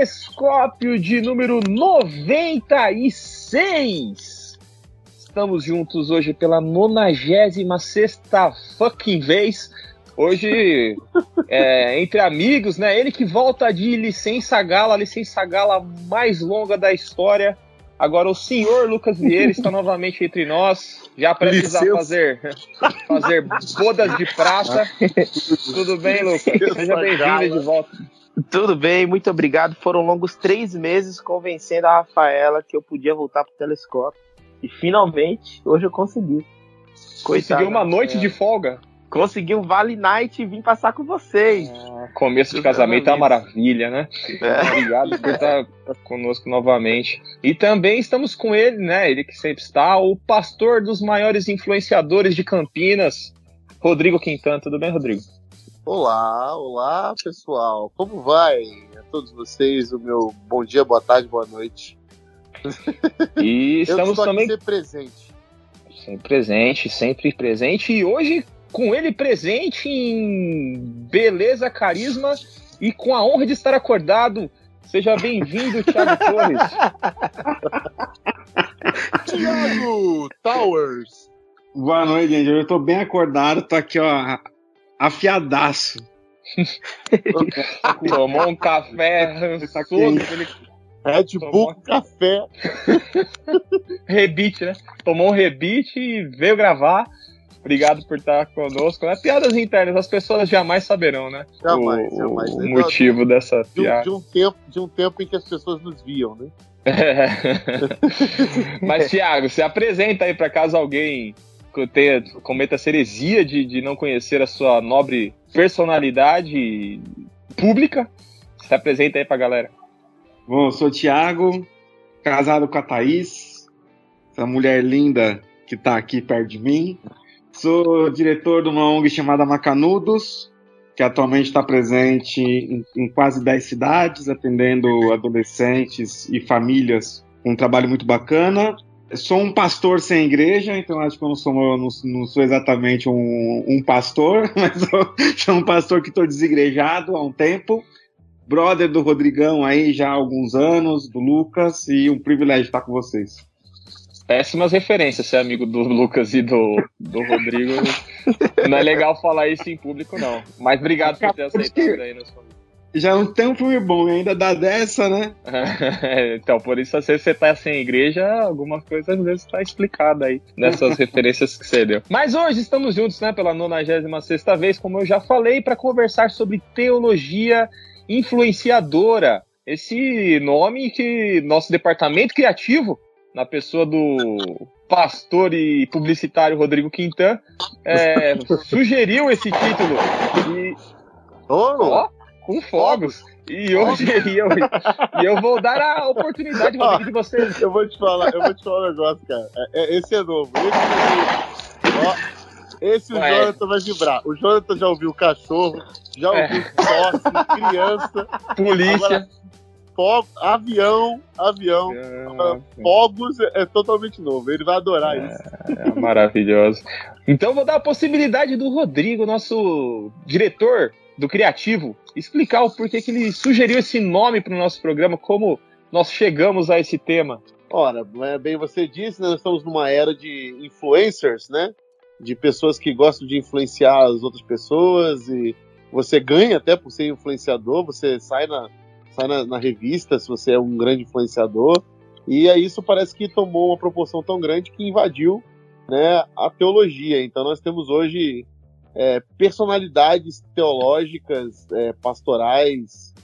Telescópio de número 96. Estamos juntos hoje pela 96 fucking vez. Hoje, é, entre amigos, né? Ele que volta de licença gala, licença gala mais longa da história. Agora o senhor Lucas Vieira está novamente entre nós, já precisa fazer, fazer bodas de prata. Tudo bem, Lucas? Seja bem-vindo de volta. Tudo bem, muito obrigado. Foram longos três meses convencendo a Rafaela que eu podia voltar pro telescópio. E finalmente, hoje eu consegui. Conseguiu uma noite de folga? Consegui um Vale Night e vim passar com vocês. Ah, começo de casamento é uma maravilha, né? É. Obrigado por estar conosco novamente. E também estamos com ele, né? Ele que sempre está, o pastor dos maiores influenciadores de Campinas, Rodrigo Quintan. Tudo bem, Rodrigo? Olá, olá pessoal. Como vai a todos vocês? O meu bom dia, boa tarde, boa noite. E estamos Eu também sempre presente. Sempre presente, sempre presente. E hoje com ele presente em beleza, carisma e com a honra de estar acordado. Seja bem-vindo, Thiago Torres. Thiago Towers. Boa noite, gente. Eu tô bem acordado, tô aqui, ó, afiadaço. Tomou um café tá Red Bull café. rebite, né? Tomou um rebite e veio gravar. Obrigado por estar conosco. É piadas internas, as pessoas jamais saberão, né? Jamais, o, jamais. O motivo dessa de, piada. De um, tempo, de um tempo em que as pessoas nos viam, né? É. Mas, Thiago, se apresenta aí para caso alguém tenha, cometa a heresia de, de não conhecer a sua nobre personalidade pública. Se apresenta aí pra galera. Bom, eu sou o Thiago, casado com a Thaís, essa mulher linda que tá aqui perto de mim. Sou diretor de uma ONG chamada Macanudos, que atualmente está presente em, em, quase 10 cidades, atendendo adolescentes e famílias um trabalho muito bacana. Sou um pastor sem igreja, então acho que eu não sou, não, não sou exatamente um, um, pastor, mas sou, sou um pastor que estou desigrejado há um tempo. Brother do Rodrigão aí já há alguns anos, do Lucas, e um privilégio estar com vocês péssimas referências ser amigo do Lucas e do, do Rodrigo. não é legal falar isso em público, não. Mas obrigado por ter aceitado aí nos já não tem um filme bom, ainda dá dessa, né? então, por isso, se você tá sem igreja, alguma coisa às vezes tá explicada aí nessas referências que você deu. Mas hoje estamos juntos, né, pela 96 vez, como eu já falei, para conversar sobre teologia influenciadora. Esse nome que nosso departamento criativo na pessoa do pastor e publicitário Rodrigo Quintan, é, sugeriu esse título. E, oh, com fogos. E hoje eu, e eu vou dar a oportunidade, Rodrigo, de você. Eu vou te falar, eu vou te falar um negócio, cara. É, é, esse é novo. Esse, é ó, esse o Jonathan vai vibrar. O Jonathan já ouviu cachorro, já ouviu é. tosse, criança. Polícia. Agora, Fogo, avião, avião, fogos é, é, totalmente novo. Ele vai adorar é, isso. É maravilhoso. Então vou dar a possibilidade do Rodrigo, nosso diretor do criativo, explicar o porquê que ele sugeriu esse nome para o nosso programa, como nós chegamos a esse tema. Ora, é, bem você disse, nós estamos numa era de influencers, né? De pessoas que gostam de influenciar as outras pessoas e você ganha até por ser influenciador, você sai na, sai na, na, revista se você é um grande influenciador. E isso parece que tomou uma proporção tão grande que invadiu né, a teologia. Então nós temos hoje é, personalidades teológicas, é, pastorais,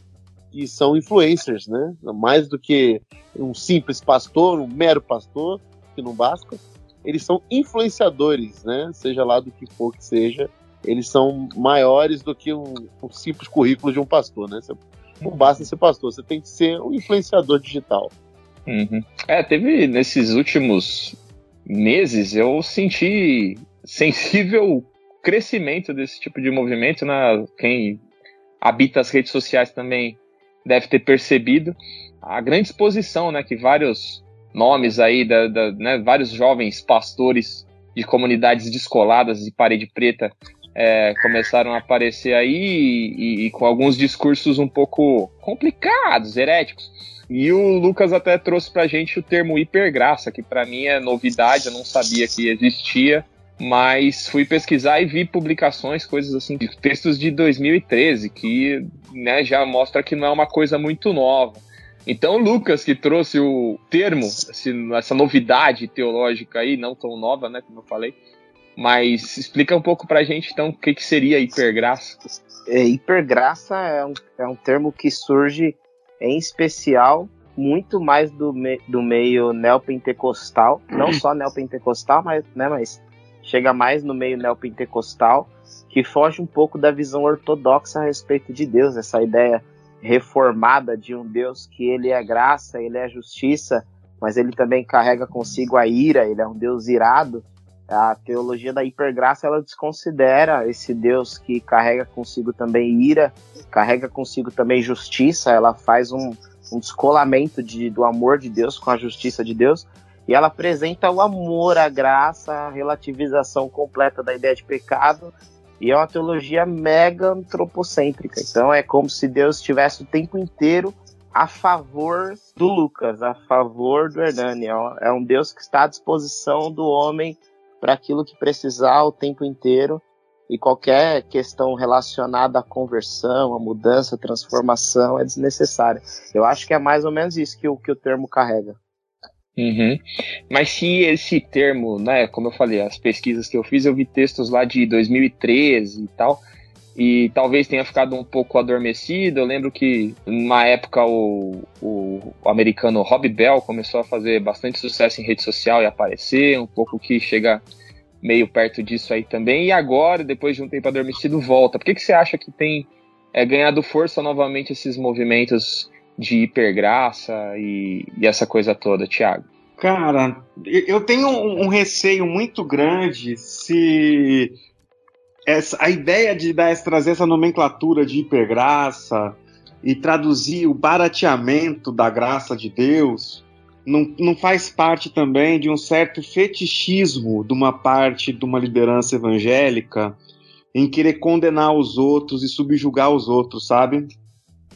que são influencers, né? Mais do que um simples pastor, um mero pastor, que não basta. Eles são influenciadores, né? Seja lá do que for que seja, eles são maiores do que um, um simples currículo de um pastor, né? Você não basta ser pastor, você tem que ser um influenciador digital. Uhum. É, teve nesses últimos meses eu senti sensível crescimento desse tipo de movimento, né? Quem habita as redes sociais também deve ter percebido a grande exposição, né? Que vários nomes aí, da, da né, vários jovens pastores de comunidades descoladas de parede preta é, começaram a aparecer aí e, e, com alguns discursos um pouco complicados, heréticos. E o Lucas até trouxe pra gente o termo hipergraça, que para mim é novidade, eu não sabia que existia, mas fui pesquisar e vi publicações, coisas assim, de textos de 2013, que né, já mostra que não é uma coisa muito nova. Então, Lucas, que trouxe o termo, essa novidade teológica aí, não tão nova, né, como eu falei, mas explica um pouco pra gente, então, o que, que seria hipergraça. É, hipergraça é um, é um termo que surge, em especial, muito mais do, me, do meio neopentecostal, não só neopentecostal, mas, né, mas chega mais no meio neopentecostal, que foge um pouco da visão ortodoxa a respeito de Deus, essa ideia reformada de um Deus que ele é graça, ele é justiça, mas ele também carrega consigo a ira, ele é um Deus irado. A teologia da hipergraça ela desconsidera esse Deus que carrega consigo também ira, carrega consigo também justiça, ela faz um, um descolamento de, do amor de Deus com a justiça de Deus, e ela apresenta o amor, a graça, a relativização completa da ideia de pecado e é uma teologia mega antropocêntrica. Então é como se Deus estivesse o tempo inteiro a favor do Lucas, a favor do Hernani. É um Deus que está à disposição do homem para aquilo que precisar o tempo inteiro. E qualquer questão relacionada à conversão, à mudança, à transformação é desnecessária. Eu acho que é mais ou menos isso que o, que o termo carrega. Uhum. Mas se esse termo, né, como eu falei, as pesquisas que eu fiz, eu vi textos lá de 2013 e tal, e talvez tenha ficado um pouco adormecido. Eu lembro que, numa época, o, o, o, americano Rob Bell começou a fazer bastante sucesso em rede social e aparecer, um pouco que chega meio perto disso aí também. E agora, depois de um tempo adormecido, volta. Por que, que você acha que tem é, ganhado força novamente esses movimentos de hipergraça e, e essa coisa toda, Thiago? Cara, eu tenho um, um receio muito grande se essa, a ideia de dar, trazer essa nomenclatura de hipergraça e traduzir o barateamento da graça de Deus não, não faz parte também de um certo fetichismo de uma parte de uma liderança evangélica em querer condenar os outros e subjugar os outros, sabe?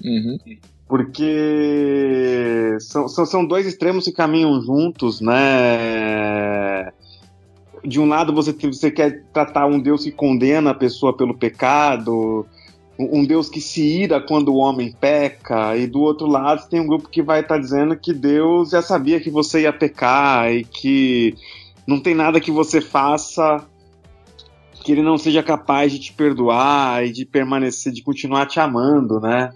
Uhum porque são, são, são dois extremos que caminham juntos, né? De um lado você, você quer tratar um Deus que condena a pessoa pelo pecado, um Deus que se ira quando o homem peca, e do outro lado tem um grupo que vai estar tá dizendo que Deus já sabia que você ia pecar e que não tem nada que você faça que ele não seja capaz de te perdoar e de permanecer, de continuar te amando, né?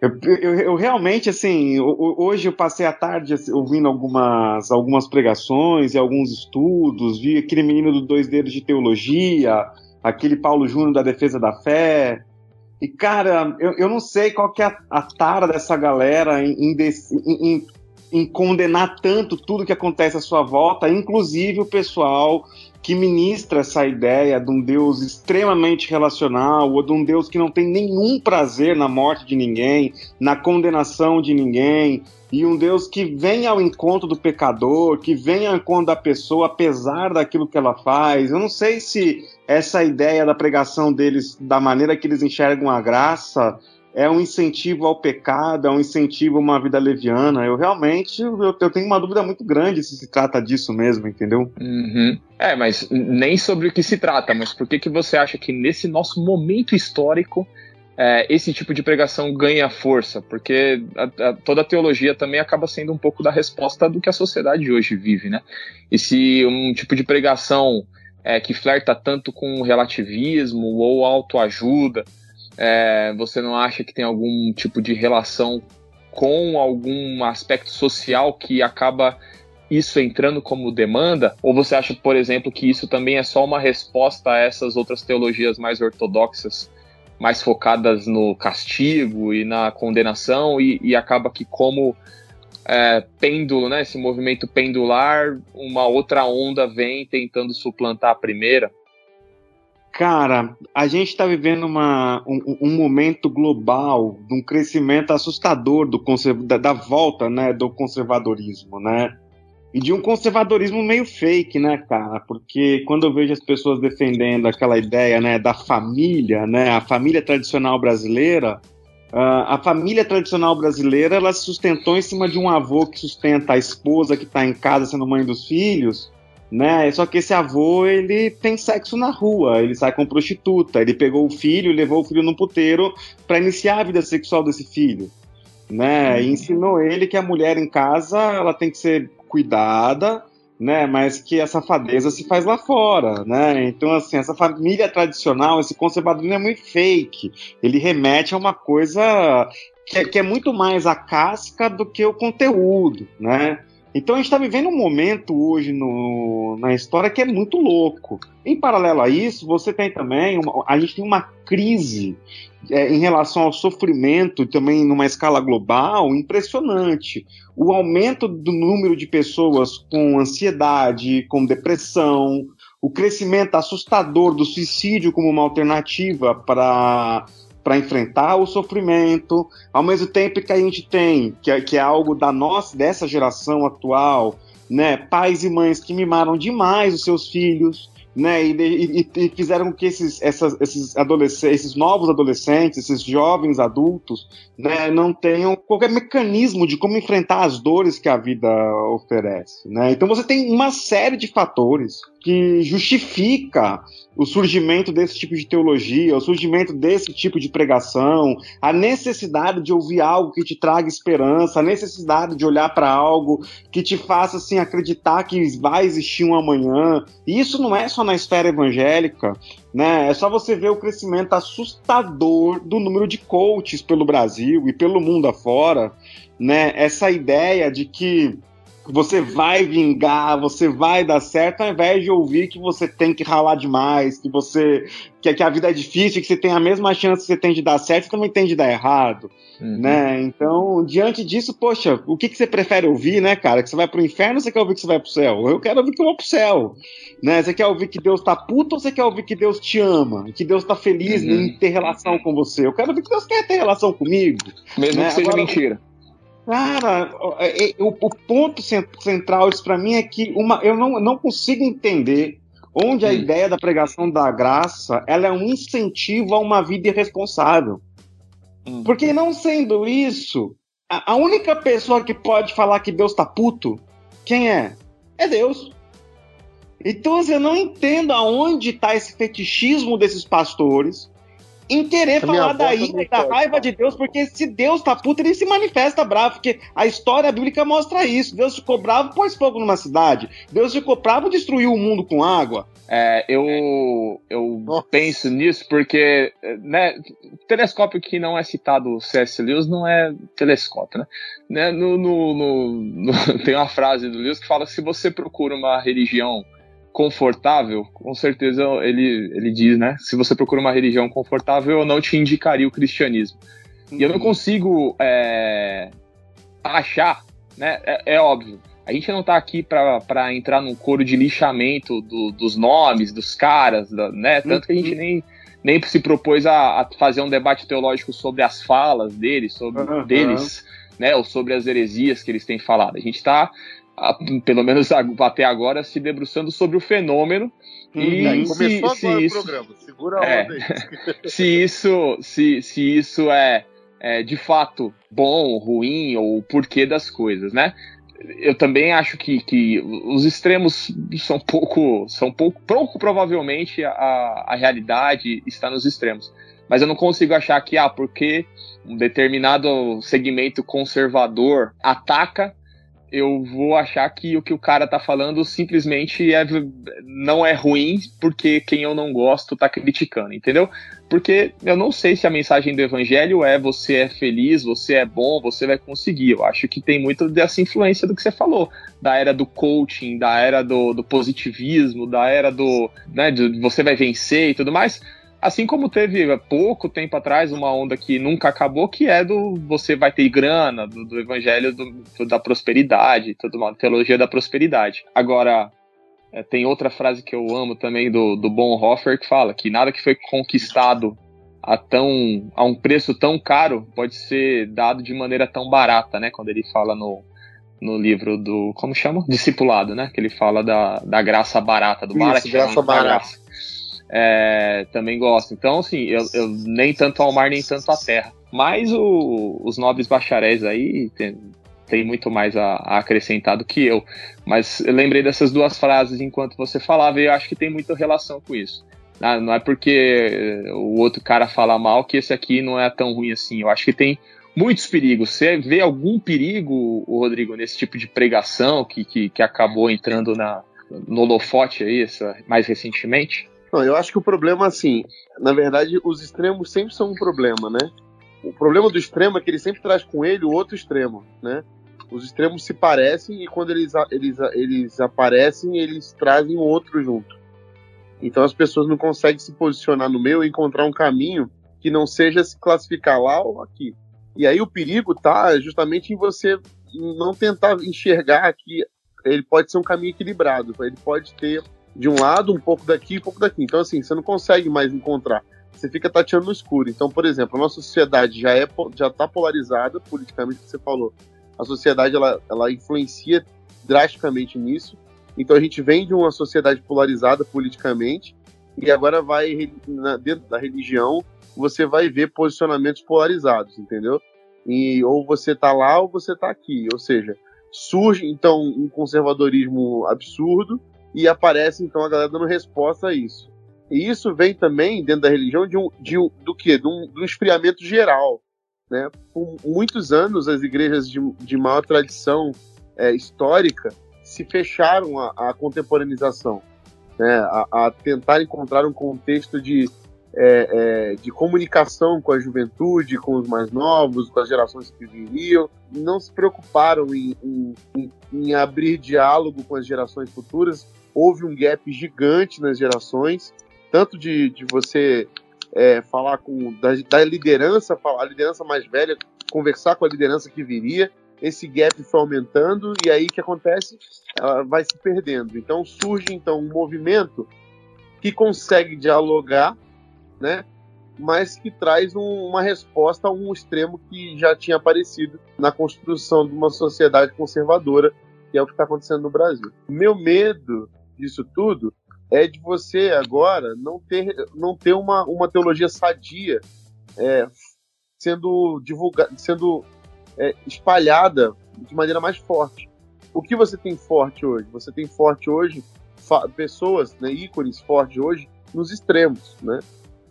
Eu, eu, eu, realmente, assim, hoje eu passei a tarde assim, ouvindo algumas, algumas pregações e alguns estudos, vi aquele menino do Dois Dedos de Teologia, aquele Paulo Júnior da Defesa da Fé. E, cara, eu, eu não sei qual que é a, a tara dessa galera em, em, em, em condenar tanto tudo que acontece à sua volta, inclusive o pessoal que ministra essa ideia de um Deus extremamente relacional, ou de um Deus que não tem nenhum prazer na morte de ninguém, na condenação de ninguém, e um Deus que vem ao encontro do pecador, que vem ao encontro da pessoa apesar daquilo que ela faz. Eu não sei se essa ideia da pregação deles, da maneira que eles enxergam a graça, é um incentivo ao pecado, é um incentivo a uma vida leviana. Eu realmente eu, eu tenho uma dúvida muito grande se se trata disso mesmo, entendeu? Uhum. É, mas nem sobre o que se trata, mas por que, que você acha que nesse nosso momento histórico é, esse tipo de pregação ganha força? Porque a, a, toda a teologia também acaba sendo um pouco da resposta do que a sociedade hoje vive, né? E se um tipo de pregação é, que flerta tanto com relativismo ou autoajuda, é, você não acha que tem algum tipo de relação com algum aspecto social que acaba isso entrando como demanda? Ou você acha, por exemplo, que isso também é só uma resposta a essas outras teologias mais ortodoxas, mais focadas no castigo e na condenação, e, e acaba que, como é, pêndulo, né, esse movimento pendular, uma outra onda vem tentando suplantar a primeira? Cara, a gente está vivendo uma, um, um, momento global de um crescimento assustador do da, da, volta né, do conservadorismo, né? e de um conservadorismo meio fake, né, cara? Porque quando eu vejo as pessoas defendendo aquela ideia, né, da família, né, a família tradicional brasileira, uh, a família tradicional brasileira, ela se sustentou em cima de um avô que sustenta a esposa que está em casa sendo mãe dos filhos, né? Só que esse avô, ele tem sexo na rua, ele sai com prostituta, ele pegou o filho, levou o filho no puteiro para iniciar a vida sexual desse filho, né? E uhum. ensinou ele que a mulher em casa, ela tem que ser cuidada, né? Mas que a safadeza se faz lá fora, né? Então, assim, essa família tradicional, esse conservadorismo é muito fake. Ele remete a uma coisa que é, que é muito mais a casca do que o conteúdo, né? Então a gente está vivendo um momento hoje no, na história que é muito louco. Em paralelo a isso, você tem também uma, a gente tem uma crise é, em relação ao sofrimento, também numa escala global, impressionante. O aumento do número de pessoas com ansiedade, com depressão, o crescimento assustador do suicídio como uma alternativa para para enfrentar o sofrimento, ao mesmo tempo que a gente tem, que é, que é algo da nossa, dessa geração atual, né, pais e mães que mimaram demais os seus filhos, né, e, e, e, fizeram com que esses, essas, esses, adolescentes, esses novos adolescentes, esses jovens adultos, né, não tenham qualquer mecanismo de como enfrentar as dores que a vida oferece. Né? Então você tem uma série de fatores que justifica o surgimento desse tipo de teologia, o surgimento desse tipo de pregação, a necessidade de ouvir algo que te traga esperança, a necessidade de olhar para algo que te faça assim acreditar que vai existir um amanhã. E isso não é só na esfera evangélica, né? É só você ver o crescimento assustador do número de coaches pelo Brasil e pelo mundo afora, né? Essa ideia de que você vai vingar, você vai dar certo, ao invés de ouvir que você tem que ralar demais, que você que, que a vida é difícil, que você tem a mesma chance que você tem de dar certo, você também tem de dar errado, uhum. né? Então, diante disso, poxa, o que, que você prefere ouvir, né, cara? Que você vai pro inferno ou você quer ouvir que você vai pro céu? Eu quero ouvir que eu vou pro céu, né? Você quer ouvir que Deus tá puto ou você quer ouvir que Deus te ama? Que Deus tá feliz uhum. em ter relação com você? Eu quero ouvir que Deus quer ter relação comigo. Mesmo né? que seja Agora, mentira. Cara, é, é, o, o ponto central disso para mim é que uma, eu não, não consigo entender onde a hum. ideia da pregação da graça ela é um incentivo a uma vida irresponsável. Hum. Porque não sendo isso, a, a, única pessoa que pode falar que Deus tá puto, quem é? É Deus. Então assim, eu não entendo aonde está esse fetichismo desses pastores em querer falar da ira e da raiva de Deus, porque se Deus tá puto, ele se manifesta bravo, porque a história bíblica mostra isso. Deus ficou bravo, pôs fogo numa cidade. Deus ficou bravo, destruiu o mundo com água. É, eu, eu penso nisso porque, né, telescópio que não é citado C.S. Lewis não é telescópio, né? né no, no, no, no, tem uma frase do Lewis que fala que se você procura uma religião confortável, com certeza ele, ele diz, né? Se você procura uma religião confortável, eu não te indicaria o cristianismo. Uhum. E eu não uhum. consigo é, achar, né? É, é, óbvio, a gente não tá aqui para entrar num coro de lixamento do, dos nomes, dos caras, da, né? Tanto que a gente uhum. nem, nem se propôs a, a, fazer um debate teológico sobre as falas deles, sobre uhum. deles, né? Ou sobre as heresias que eles têm falado. A gente está pelo menos até agora, se debruçando sobre o fenômeno. Hum, e é, se, começou se agora isso, o programa, segura a é, onda aí. se isso, se, se isso é, é de fato bom, ruim, ou o porquê das coisas, né? Eu também acho que, que os extremos são pouco, são pouco, pouco provavelmente a, a realidade está nos extremos. Mas eu não consigo achar que, ah, porque um determinado segmento conservador ataca eu vou achar que o que o cara tá falando simplesmente é, não é ruim porque quem eu não gosto tá criticando, entendeu? Porque eu não sei se a mensagem do evangelho é você é feliz, você é bom, você vai conseguir. Eu acho que tem muito dessa influência do que você falou, da era do coaching, da era do, do positivismo, da era do, né, de você vai vencer e tudo mais Assim como teve pouco tempo atrás uma onda que nunca acabou, que é do você vai ter grana, do, do evangelho do, da prosperidade, toda uma teologia da prosperidade. Agora, é, tem outra frase que eu amo também do, do Bonhoeffer que fala que nada que foi conquistado a, tão, a um preço tão caro pode ser dado de maneira tão barata, né? Quando ele fala no, no livro do. Como chama? Discipulado, né? Que ele fala da, da graça barata, do Isso, graça barata. É, também gosto. Então, assim, eu, eu, nem tanto ao mar, nem tanto à terra. Mas o, os nobres bacharéis aí tem, tem muito mais a, a, acrescentar do que eu. Mas eu lembrei dessas duas frases enquanto você falava e eu acho que tem muita relação com isso. Ah, não é porque o outro cara fala mal que esse aqui não é tão ruim assim. Eu acho que tem muitos perigos. Você vê algum perigo, Rodrigo, nesse tipo de pregação que, que, que acabou entrando na, no holofote aí essa, mais recentemente? Não, eu acho que o problema, assim, na verdade, os extremos sempre são um problema, né? O problema do extremo é que ele sempre traz com ele o outro extremo, né? Os extremos se parecem e quando eles, eles, eles aparecem, eles trazem o outro junto. Então as pessoas não conseguem se posicionar no meio e encontrar um caminho que não seja se classificar lá ou aqui. E aí o perigo tá justamente em você não tentar enxergar que ele pode ser um caminho equilibrado. Ele pode ter de um lado um pouco daqui e um pouco daqui. Então assim, você não consegue mais encontrar. Você fica tateando no escuro. Então, por exemplo, a nossa sociedade já é já está polarizada politicamente, que você falou. A sociedade ela, ela influencia drasticamente nisso. Então a gente vem de uma sociedade polarizada politicamente e agora vai na, dentro da religião você vai ver posicionamentos polarizados, entendeu? E ou você tá lá ou você tá aqui, ou seja, surge então um conservadorismo absurdo e aparece então a galera dando resposta a isso. E isso vem também dentro da religião de um, de um do? De um, de um esfriamento geral, né? Por muitos anos as igrejas de, de maior tradição é, histórica se fecharam à, contemporaneização, né, a, a, tentar encontrar um contexto de, é, é, de comunicação com a juventude, com os mais novos, com as gerações que viriam, não se preocuparam em, em, em abrir diálogo com as gerações futuras. Houve um gap gigante nas gerações, tanto de, de você é, falar com da, da liderança, a liderança mais velha, conversar com a liderança que viria, esse gap foi aumentando e aí o que acontece? Ela vai se perdendo. Então surge então um movimento que consegue dialogar, né? Mas que traz um, uma resposta a um extremo que já tinha aparecido na construção de uma sociedade conservadora, que é o que está acontecendo no Brasil. Meu medo disso tudo é de você agora não ter, não ter uma, uma teologia sadia é, sendo divulgada, sendo é, espalhada de maneira mais forte. O que você tem forte hoje? Você tem forte hoje pessoas, né, ícones fortes hoje nos extremos, né?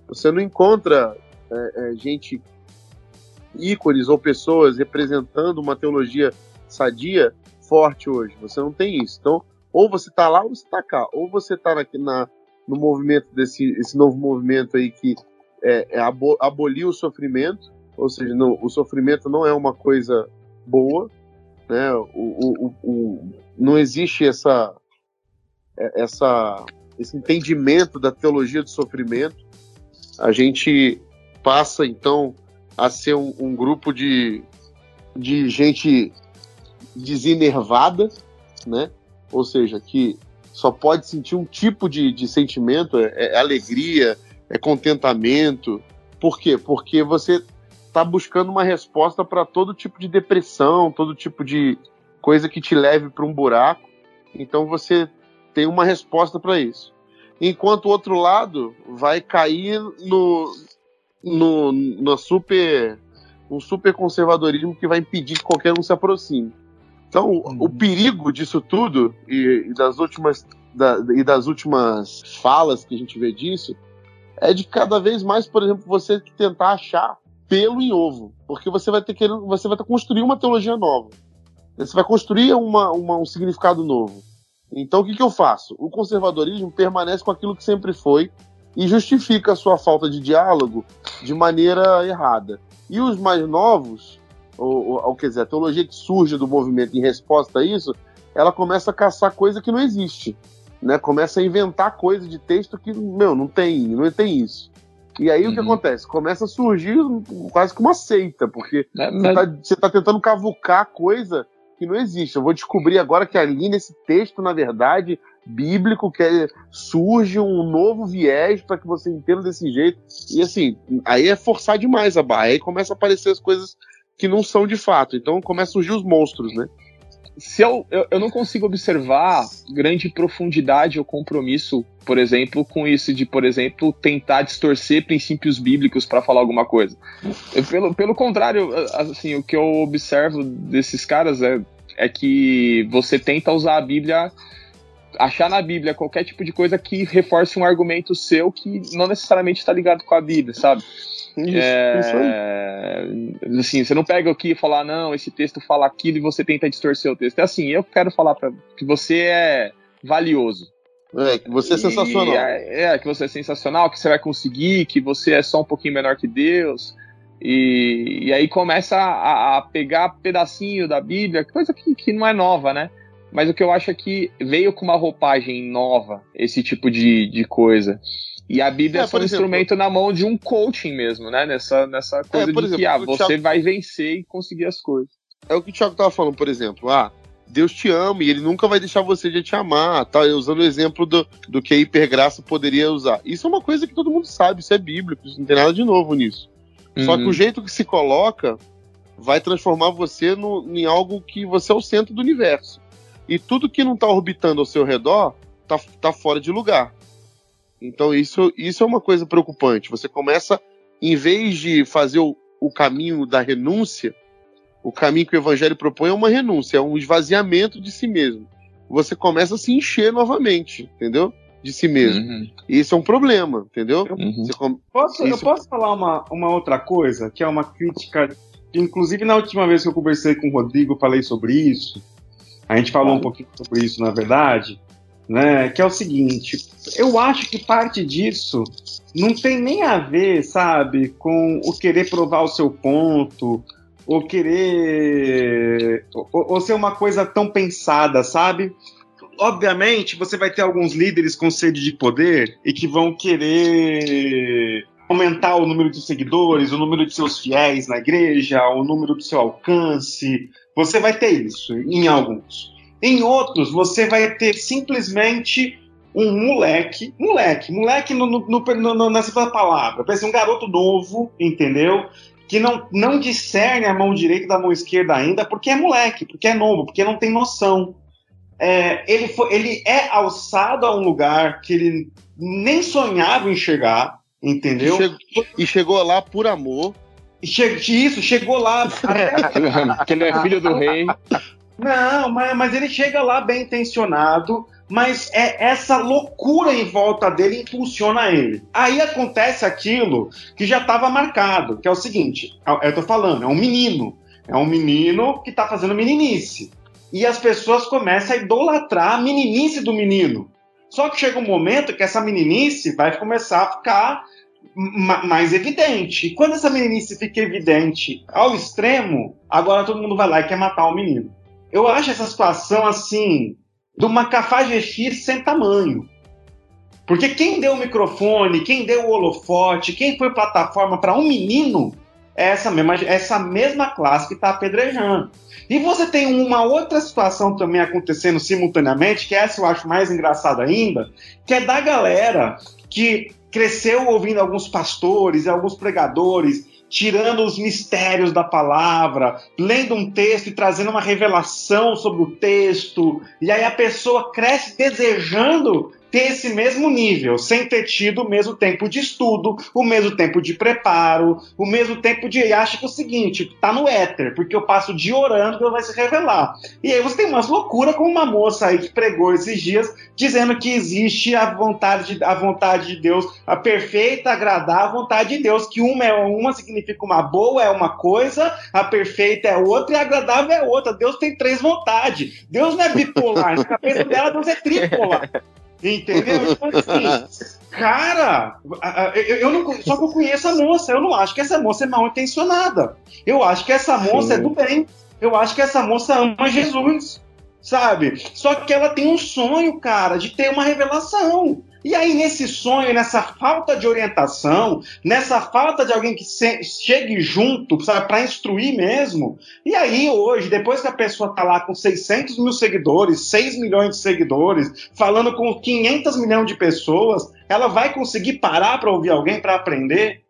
Você não encontra é, é, gente ícones ou pessoas representando uma teologia sadia forte hoje. Você não tem isso. Então, ou você está lá ou você está cá. Ou você está na, no movimento desse esse novo movimento aí que é, é abolir o sofrimento, ou seja, não, o sofrimento não é uma coisa boa, né? O, o, o, não existe essa, é, essa, esse entendimento da teologia do sofrimento. A gente passa então a ser um, um grupo de, de gente desenervada, né? Ou seja, que só pode sentir um tipo de, de sentimento, é, é alegria, é contentamento. Por quê? Porque você está buscando uma resposta para todo tipo de depressão, todo tipo de coisa que te leve para um buraco. Então você tem uma resposta para isso. Enquanto o outro lado vai cair no, no, no super um super conservadorismo que vai impedir que qualquer um se aproxime. Então, uhum. o perigo disso tudo e, e das últimas da, e das últimas falas que a gente vê disso é de cada vez mais, por exemplo, você tentar achar pelo em ovo, porque você vai ter que você vai ter que construir uma teologia nova. Você vai construir uma, uma, um significado novo. Então o que, que eu faço? O conservadorismo permanece com aquilo que sempre foi e justifica a sua falta de diálogo de maneira errada. E os mais novos, ou, ou quer dizer, a teologia que surge do movimento em resposta a isso, ela começa a caçar coisa que não existe. Né? Começa a inventar coisa de texto que, meu, não tem, não tem isso. E aí uhum. o que uhum. acontece? Começa a surgir quase que uma seita, porque é, você está tá tentando cavucar coisa que não existe. Eu vou descobrir agora que ali nesse texto, na verdade, bíblico, que é, surge um novo viés para que você entenda desse jeito. E assim, aí é forçar demais a barra. Aí começa a aparecer as coisas que não são de fato. Então começa a surgir os monstros, né? se eu, eu, eu não consigo observar grande profundidade ou compromisso, por exemplo, com isso de, por exemplo, tentar distorcer princípios bíblicos para falar alguma coisa. Eu, pelo, pelo contrário, assim, o que eu observo desses caras é, é que você tenta usar a Bíblia achar na Bíblia qualquer tipo de coisa que reforce um argumento seu que não necessariamente está ligado com a Bíblia, sabe? Isso, é, isso assim, você não pega aqui e falar, não, esse texto fala aquilo e você tenta distorcer o texto. É assim, eu quero falar para que você é valioso. É, que você é sensacional. É, é, que você é sensacional, que você vai conseguir, que você é só um pouquinho menor que Deus. E, e aí começa a, a, pegar pedacinho da Bíblia, coisa que, que não é nova, né? Mas o que eu acho é que veio com uma roupagem nova, esse tipo de, de coisa. E a Bíblia é, é um instrumento na mão de um coaching mesmo, né? Nessa, nessa coisa é, de exemplo, que ah, você Thiago... vai vencer e conseguir as coisas. É o que o Thiago tava falando, por exemplo. Ah, Deus te ama e ele nunca vai deixar você de te amar, tá? Usando o exemplo do, do que a hipergraça poderia usar. Isso é uma coisa que todo mundo sabe, isso é bíblico, isso não tem nada de novo nisso. Uhum. Só que o jeito que se coloca vai transformar você no, em algo que você é o centro do universo. E tudo que não está orbitando ao seu redor tá, tá fora de lugar. Então isso, isso é uma coisa preocupante. Você começa, em vez de fazer o, o caminho da renúncia, o caminho que o evangelho propõe é uma renúncia, é um esvaziamento de si mesmo. Você começa a se encher novamente, entendeu? De si mesmo. Uhum. E isso é um problema, entendeu? Uhum. Com... Posso, isso... Eu posso falar uma, uma outra coisa, que é uma crítica. Inclusive, na última vez que eu conversei com o Rodrigo, eu falei sobre isso. A gente falou um pouquinho sobre isso, na verdade né? Que é o seguinte, eu acho que parte disso não tem nem a ver, sabe, com o querer provar o seu ponto, ou querer. ou, ou ser uma coisa tão pensada, sabe? Obviamente, você vai ter alguns líderes com sede de poder e que vão querer aumentar o número de seguidores, o número de seus fiéis na igreja, o número do seu alcance. Você vai ter isso em alguns. Em outros, você vai ter simplesmente um moleque, moleque, moleque no, no, no, no nessa palavra, parece um garoto novo, entendeu? Que não, não discerne a mão direita da mão esquerda ainda, porque é moleque, porque é novo, porque não tem noção. É, ele, foi, ele é alçado a um lugar que ele nem sonhava enxergar, entendeu? E chegou, e chegou lá por amor. Che, isso, chegou lá. Até... que ele é filho do rei. Não, mas, mas ele chega lá bem intencionado, mas é essa loucura em volta dele impulsiona ele. Aí acontece aquilo que já estava marcado, que é o seguinte: é eu tô falando, é um menino. É um menino que está fazendo meninice. E as pessoas começam a idolatrar a meninice do menino. Só que chega um momento que essa meninice vai começar a ficar mais evidente. E quando essa meninice fica evidente ao extremo, agora todo mundo vai lá e quer matar o menino. Eu acho essa situação assim, de uma cafajeste sem tamanho. Porque quem deu o microfone, quem deu o holofote, quem foi plataforma para um menino, é essa mesma, essa mesma classe que está apedrejando. E você tem uma outra situação também acontecendo simultaneamente, que essa eu acho mais engraçada ainda, que é da galera que cresceu ouvindo alguns pastores e alguns pregadores tirando os mistérios da palavra, lendo um texto e trazendo uma revelação sobre o texto, e aí a pessoa cresce desejando ter esse mesmo nível, sem ter tido o mesmo tempo de estudo, o mesmo tempo de preparo, o mesmo tempo de. Acha que é o seguinte, tá no éter, porque eu passo dia orando que vai se revelar. E aí você tem umas loucuras como uma moça aí que pregou esses dias, dizendo que existe a vontade de, a vontade de Deus, a perfeita, agradar a vontade de Deus, que uma é uma significa uma boa é uma coisa, a perfeita é outra e a agradável é outra. Deus tem três vontades. Deus não é bipolar, na cabeça dela Deus é tripolar. Entendeu? Então, assim, cara, eu, não, só que eu conheço a moça, eu não acho que essa moça é mal intencionada. Eu acho que essa moça Sim. é do bem. Eu acho que essa moça ama Jesus, sabe? Só que ela tem um sonho, cara, de ter uma revelação. E aí, nesse sonho, nessa falta de orientação, nessa falta de alguém que se, chegue junto, para instruir mesmo. E aí, hoje, depois que a pessoa tá lá com 600 mil seguidores, 6 milhões de seguidores, falando com 500 milhões de pessoas, ela vai conseguir parar para ouvir alguém para aprender?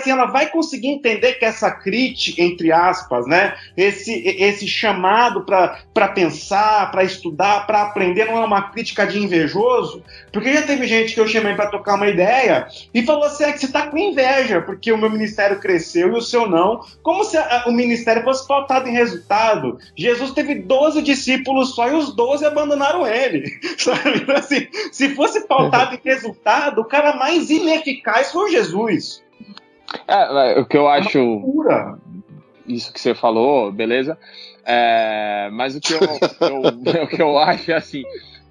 Assim, ela vai conseguir entender que essa crítica, entre aspas, né, esse, esse chamado para pensar, para estudar, para aprender, não é uma crítica de invejoso? Porque já teve gente que eu chamei para tocar uma ideia e falou assim: é que você está com inveja, porque o meu ministério cresceu e o seu não. Como se a, o ministério fosse pautado em resultado. Jesus teve 12 discípulos só e os 12 abandonaram ele. Sabe? Então, assim, se fosse pautado em resultado, o cara mais ineficaz foi o Jesus. É, o que eu acho. Isso que você falou, beleza. É, mas o que eu, eu, o que eu acho é assim.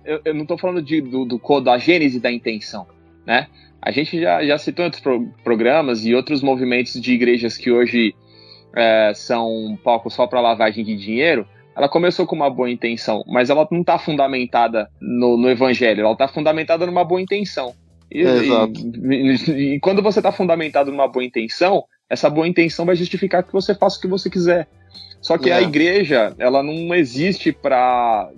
Eu, eu não estou falando de, do, do, da gênese da intenção, né? A gente já, já citou outros pro, programas e outros movimentos de igrejas que hoje é, são um palco só para lavagem de dinheiro. Ela começou com uma boa intenção, mas ela não está fundamentada no, no evangelho, ela está fundamentada numa boa intenção. E, Exato. E, e, quando você está fundamentado numa boa intenção, essa boa intenção vai justificar que você faça o que você quiser. Só que é. a igreja, ela não existe para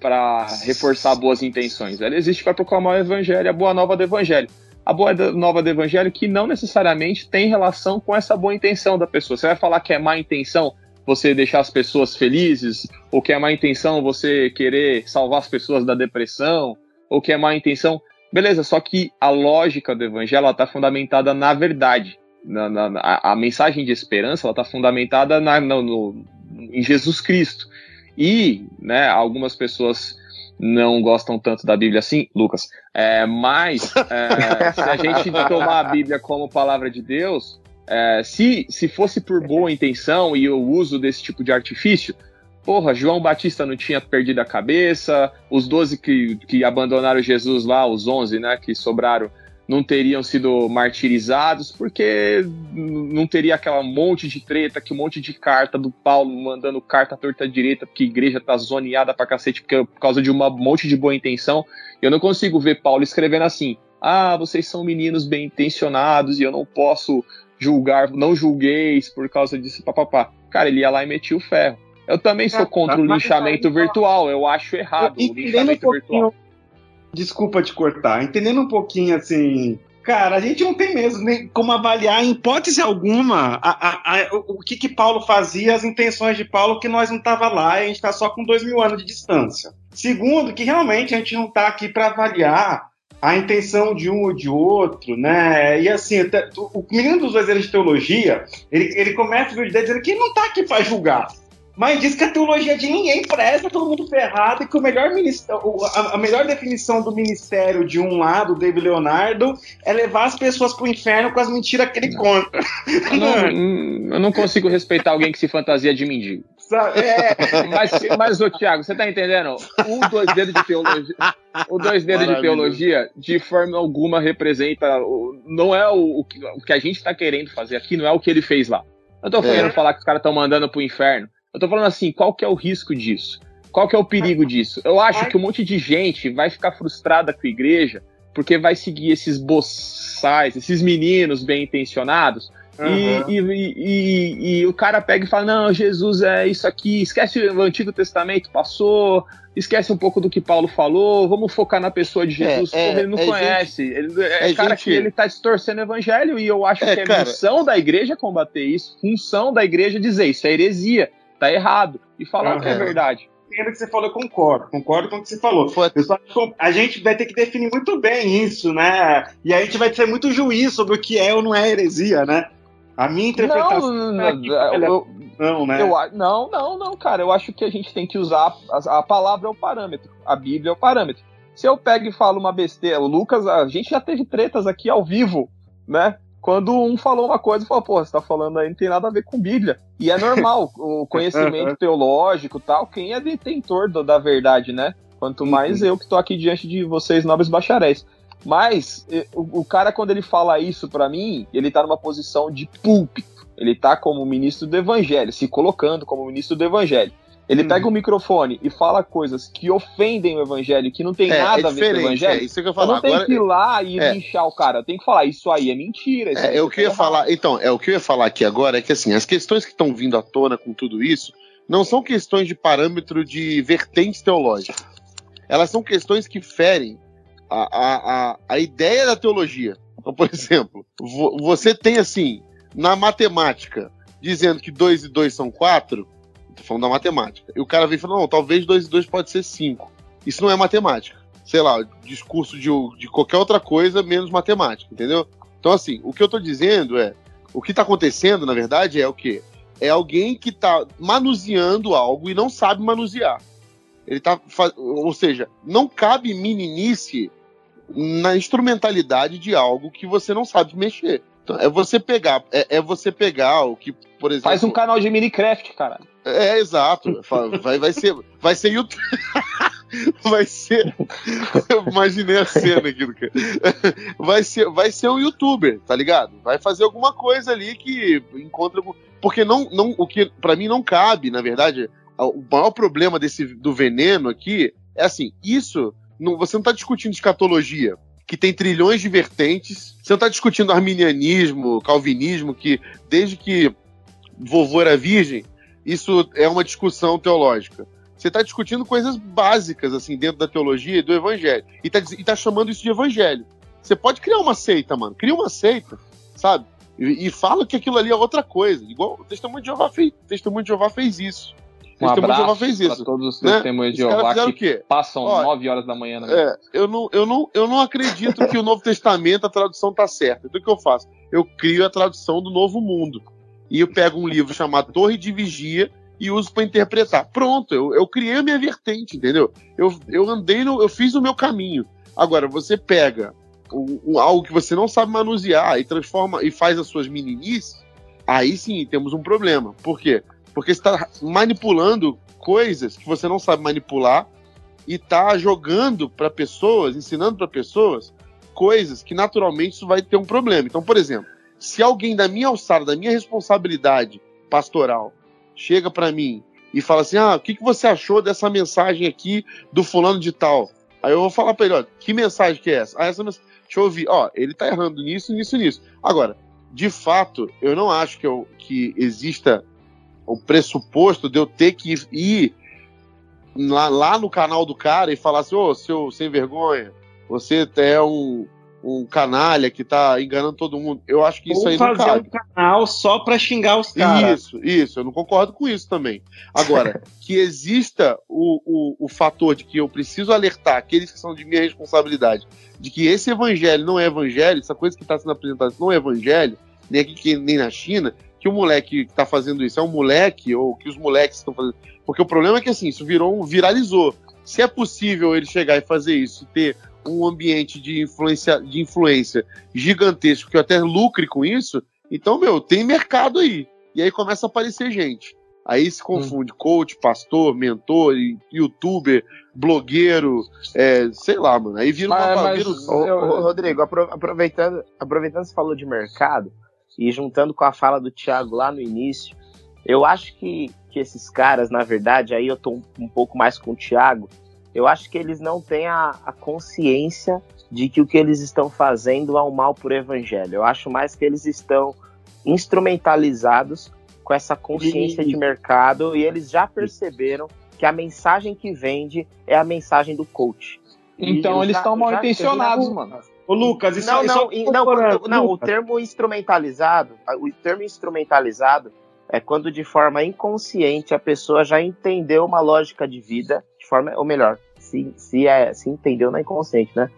para reforçar boas intenções. Ela existe para proclamar o evangelho, a boa nova do evangelho. A boa nova do evangelho que não necessariamente tem relação com essa boa intenção da pessoa. Você vai falar que é má intenção você deixar as pessoas felizes, ou que é má intenção você querer salvar as pessoas da depressão, ou que é má intenção Beleza, só que a lógica do evangelho está fundamentada na verdade. Na, na, a, a, mensagem de esperança está fundamentada na, no, em Jesus Cristo. E né, algumas pessoas não gostam tanto da Bíblia assim, Lucas, é, mas é, se a gente tomar a Bíblia como palavra de Deus, é, se, se fosse por boa intenção e o uso desse tipo de artifício, porra, João Batista não tinha perdido a cabeça, os 12 que, que abandonaram Jesus lá, os 11, né, que sobraram, não teriam sido martirizados, porque não teria aquela monte de treta, que um monte de carta do Paulo mandando carta torta direita, porque a igreja tá zoneada pra cacete porque, por causa de um monte de boa intenção. Eu não consigo ver Paulo escrevendo assim: ah, vocês são meninos bem intencionados e eu não posso julgar, não julgueis por causa disso, papapá. Cara, ele ia lá e metia o ferro. Eu também sou contra o linchamento virtual, eu acho errado o linchamento um virtual. Desculpa te cortar, entendendo um pouquinho assim. Cara, a gente não tem mesmo nem como avaliar, em hipótese alguma, a, a, a, o, o que, que Paulo fazia, as intenções de Paulo, que nós não tava lá e a gente está só com dois mil anos de distância. Segundo, que realmente a gente não está aqui para avaliar a intenção de um ou de outro, né? E assim, o menino dos dois anos de teologia, ele, ele começa o vídeo dele dizendo que ele não está aqui para julgar. Mas diz que a teologia de ninguém presta, todo mundo ferrado, e que o melhor a, melhor definição do ministério de um lado, David Leonardo, é levar as pessoas pro inferno com as mentiras que ele não. conta. Eu não, eu não consigo respeitar alguém que se fantasia de mendigo. É. Mas, mas ô, Thiago, você tá entendendo? O dois dedos de teologia. O dois dedos de teologia, de forma alguma, representa. Não é o, o, que, a gente tá querendo fazer aqui, não é o que ele fez lá. Eu tô querendo é. falar que os caras estão mandando pro inferno. Eu tô falando assim, qual que é o risco disso? Qual que é o perigo disso? Eu acho que um monte de gente vai ficar frustrada com a igreja porque vai seguir esses boçais, esses meninos bem intencionados, Uhum. E, e, e, e, o cara pega e fala: Não, Jesus é isso aqui, esquece o Antigo Testamento, passou, esquece um pouco do que Paulo falou, vamos focar na pessoa de é, Jesus, é, é, ele não é conhece. Gente, ele, é, é cara gente... que ele tá distorcendo o evangelho, e eu acho é, que é cara... missão da igreja combater isso, função da igreja dizer isso é heresia tá errado. E falar uhum. que é verdade. Entendo o que você falou, eu concordo. Concordo com o que você falou. a gente vai ter que definir muito bem isso, né? E a gente vai ter muito juiz sobre o que é ou não é heresia, né? A minha interpretação. Não, não, é eu, não, né? Eu, não, não, não, cara. Eu acho que a gente tem que usar. A, a palavra é o parâmetro. A Bíblia é o parâmetro. Se eu pego e falo uma besteira, o Lucas, a gente já teve tretas aqui ao vivo, né? Quando um falou uma coisa e falou, pô, você tá falando aí não tem nada a ver com Bíblia. E é normal, o conhecimento teológico tal, quem é detentor do, da verdade, né? Quanto mais uhum. eu que tô aqui diante de vocês, nobres bacharéis. Mas o, o cara, quando ele fala isso para mim, ele tá numa posição de púlpito. Ele tá como ministro do evangelho, se colocando como ministro do evangelho. Ele hum. pega o microfone e fala coisas que ofendem o evangelho, que não tem é, nada é a ver com o evangelho. É, isso que eu, falo. eu não tenho que ir lá e é. lixar o cara. Tenho que falar, isso aí é mentira. É, é o que eu ia falar. Então, é o que eu ia falar aqui agora é que assim, as questões que estão vindo à tona com tudo isso não são questões de parâmetro de vertentes teológicas. Elas são questões que ferem a, a, a, a ideia da teologia. Então, por exemplo, você tem assim na matemática, dizendo que 2 e 2 são 4, tô falando da matemática, e o cara vem falando, não, talvez 2 e 2 pode ser 5. Isso não é matemática. Sei lá, discurso de, de qualquer outra coisa menos matemática, entendeu? Então, assim, o que eu tô dizendo é, o que tá acontecendo, na verdade, é o quê? É alguém que tá manuseando algo e não sabe manusear. Ele tá, ou seja, não cabe meninice na instrumentalidade de algo que você não sabe mexer. Então, é você pegar, é, é, você pegar o que, por exemplo. Faz um canal de Minecraft, cara. É, exato. Vai, vai ser, vai ser YouTube. vai ser. Eu imaginei a cena aqui do cara. Vai ser, vai ser um youtuber, tá ligado? Vai fazer alguma coisa ali que encontra. Porque não, não, o que para mim não cabe, na verdade, o maior problema desse do veneno aqui é assim, isso não, você não está discutindo escatologia, que tem trilhões de vertentes. Você não está discutindo arminianismo, calvinismo, que desde que vovô era virgem, isso é uma discussão teológica. Você está discutindo coisas básicas, assim, dentro da teologia e do evangelho. E está tá chamando isso de evangelho. Você pode criar uma seita, mano. Cria uma seita, sabe? E, e fala que aquilo ali é outra coisa. Igual o Testemunho de Jeová fez, Testemunho de Jeová fez isso. Um de Jeová fez isso. todos os né? testemunhos de Jeová que passam Olha, 9 horas da manhã. Na é, eu, não, eu, não, eu não acredito que o Novo Testamento, a tradução tá certa. Então o que eu faço? Eu crio a tradução do Novo Mundo. E eu pego um livro chamado Torre de Vigia e uso para interpretar. Pronto, eu, eu criei a minha vertente, entendeu? Eu, eu andei, no, eu fiz o meu caminho. Agora, você pega um, um, algo que você não sabe manusear e transforma e faz as suas meninices, aí sim temos um problema. Por quê? Porque está manipulando coisas que você não sabe manipular e está jogando para pessoas, ensinando para pessoas coisas que naturalmente isso vai ter um problema. Então, por exemplo, se alguém da minha alçada, da minha responsabilidade pastoral, chega para mim e fala assim: "Ah, o que, que você achou dessa mensagem aqui do fulano de tal?" Aí eu vou falar para ele, ó, que mensagem que é essa? Ah, essa mensagem, deixa eu ouvir. Ó, ele tá errando nisso, nisso, nisso. Agora, de fato, eu não acho que, eu, que exista o pressuposto de eu ter que ir lá, lá no canal do cara e falar assim, ô, oh, seu sem vergonha, você é um, um canalha que tá enganando todo mundo. Eu acho que isso Ou aí não fazer um canal só pra xingar os caras. Isso, isso. Eu não concordo com isso também. Agora, que exista o, o, o fator de que eu preciso alertar aqueles que são de minha responsabilidade, de que esse evangelho não é evangelho, essa coisa que está sendo apresentada não é evangelho, nem aqui nem na China, que o moleque que tá fazendo isso é um moleque, ou que os moleques estão fazendo. Porque o problema é que assim, isso virou um viralizou. Se é possível ele chegar e fazer isso, ter um ambiente de influência, de influência gigantesco que até lucre com isso, então, meu, tem mercado aí. E aí começa a aparecer gente. Aí se confunde hum. coach, pastor, mentor, youtuber, blogueiro, é, sei lá, mano. Aí vira uma. Mas, vira... Ô, ô, Rodrigo, aproveitando, aproveitando que você falou de mercado, e juntando com a fala do Thiago lá no início, eu acho que, que esses caras, na verdade, aí eu tô um, um pouco mais com o Thiago, eu acho que eles não têm a, a, consciência de que o que eles estão fazendo é um mal por evangelho. Eu acho mais que eles estão instrumentalizados com essa consciência de mercado e eles já perceberam que a mensagem que vende é a mensagem do coach. Então eles estão mal intencionados, mano. Ô, Lucas, isso não, não, isso não, não, não, o termo instrumentalizado, o termo instrumentalizado é quando de forma inconsciente a pessoa já entendeu uma lógica de vida, de forma, ou melhor, se, se, é, se entendeu na inconsciente, né?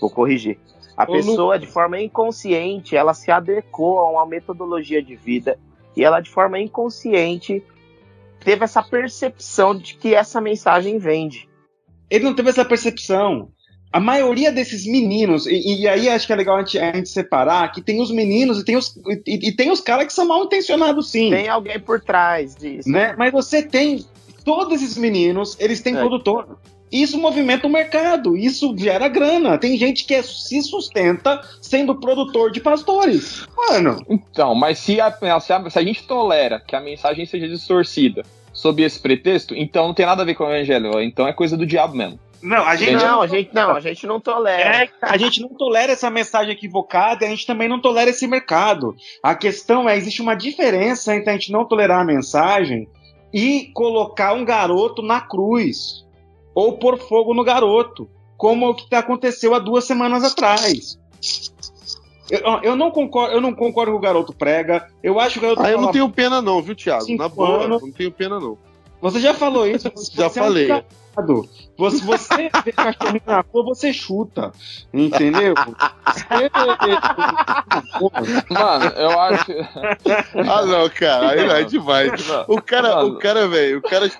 Vou corrigir. A Ô, pessoa, Lucas. de forma inconsciente, ela se adequou a uma metodologia de vida e ela, de forma inconsciente, teve essa percepção de que essa mensagem vende. Ele não teve essa percepção a maioria desses meninos, e, e, aí acho que é legal a gente, a gente, separar que tem os meninos e tem os, e, e tem os caras que são mal intencionados, sim. Tem alguém por trás disso. Né? Mas você tem. Todos esses meninos, eles têm é. produtor. Isso movimenta o mercado, isso gera grana. Tem gente que é, se sustenta sendo produtor de pastores. Mano. Então, mas se a, se a, se a gente tolera que a mensagem seja distorcida sob esse pretexto, então não tem nada a ver com o evangelho. Então é coisa do diabo mesmo. Não, a gente não, a gente não, a gente não tolera. É, a gente não tolera essa mensagem equivocada e a gente também não tolera esse mercado. A questão é, existe uma diferença entre a gente não tolerar a mensagem e colocar um garoto na cruz ou pôr fogo no garoto, como o que aconteceu há duas semanas atrás. Eu, eu, não concordo, eu não concordo com o garoto prega. Eu acho que o garoto Ah, eu não tenho pena, não, viu, Thiago? Na boa, anos. não tenho pena, não. Você já falou isso? já falei. É um você, você vê cachorrinho na rua, você chuta. Entendeu? Mano, eu acho. ah, não, cara. Aí é demais. O cara, o cara, velho, o cara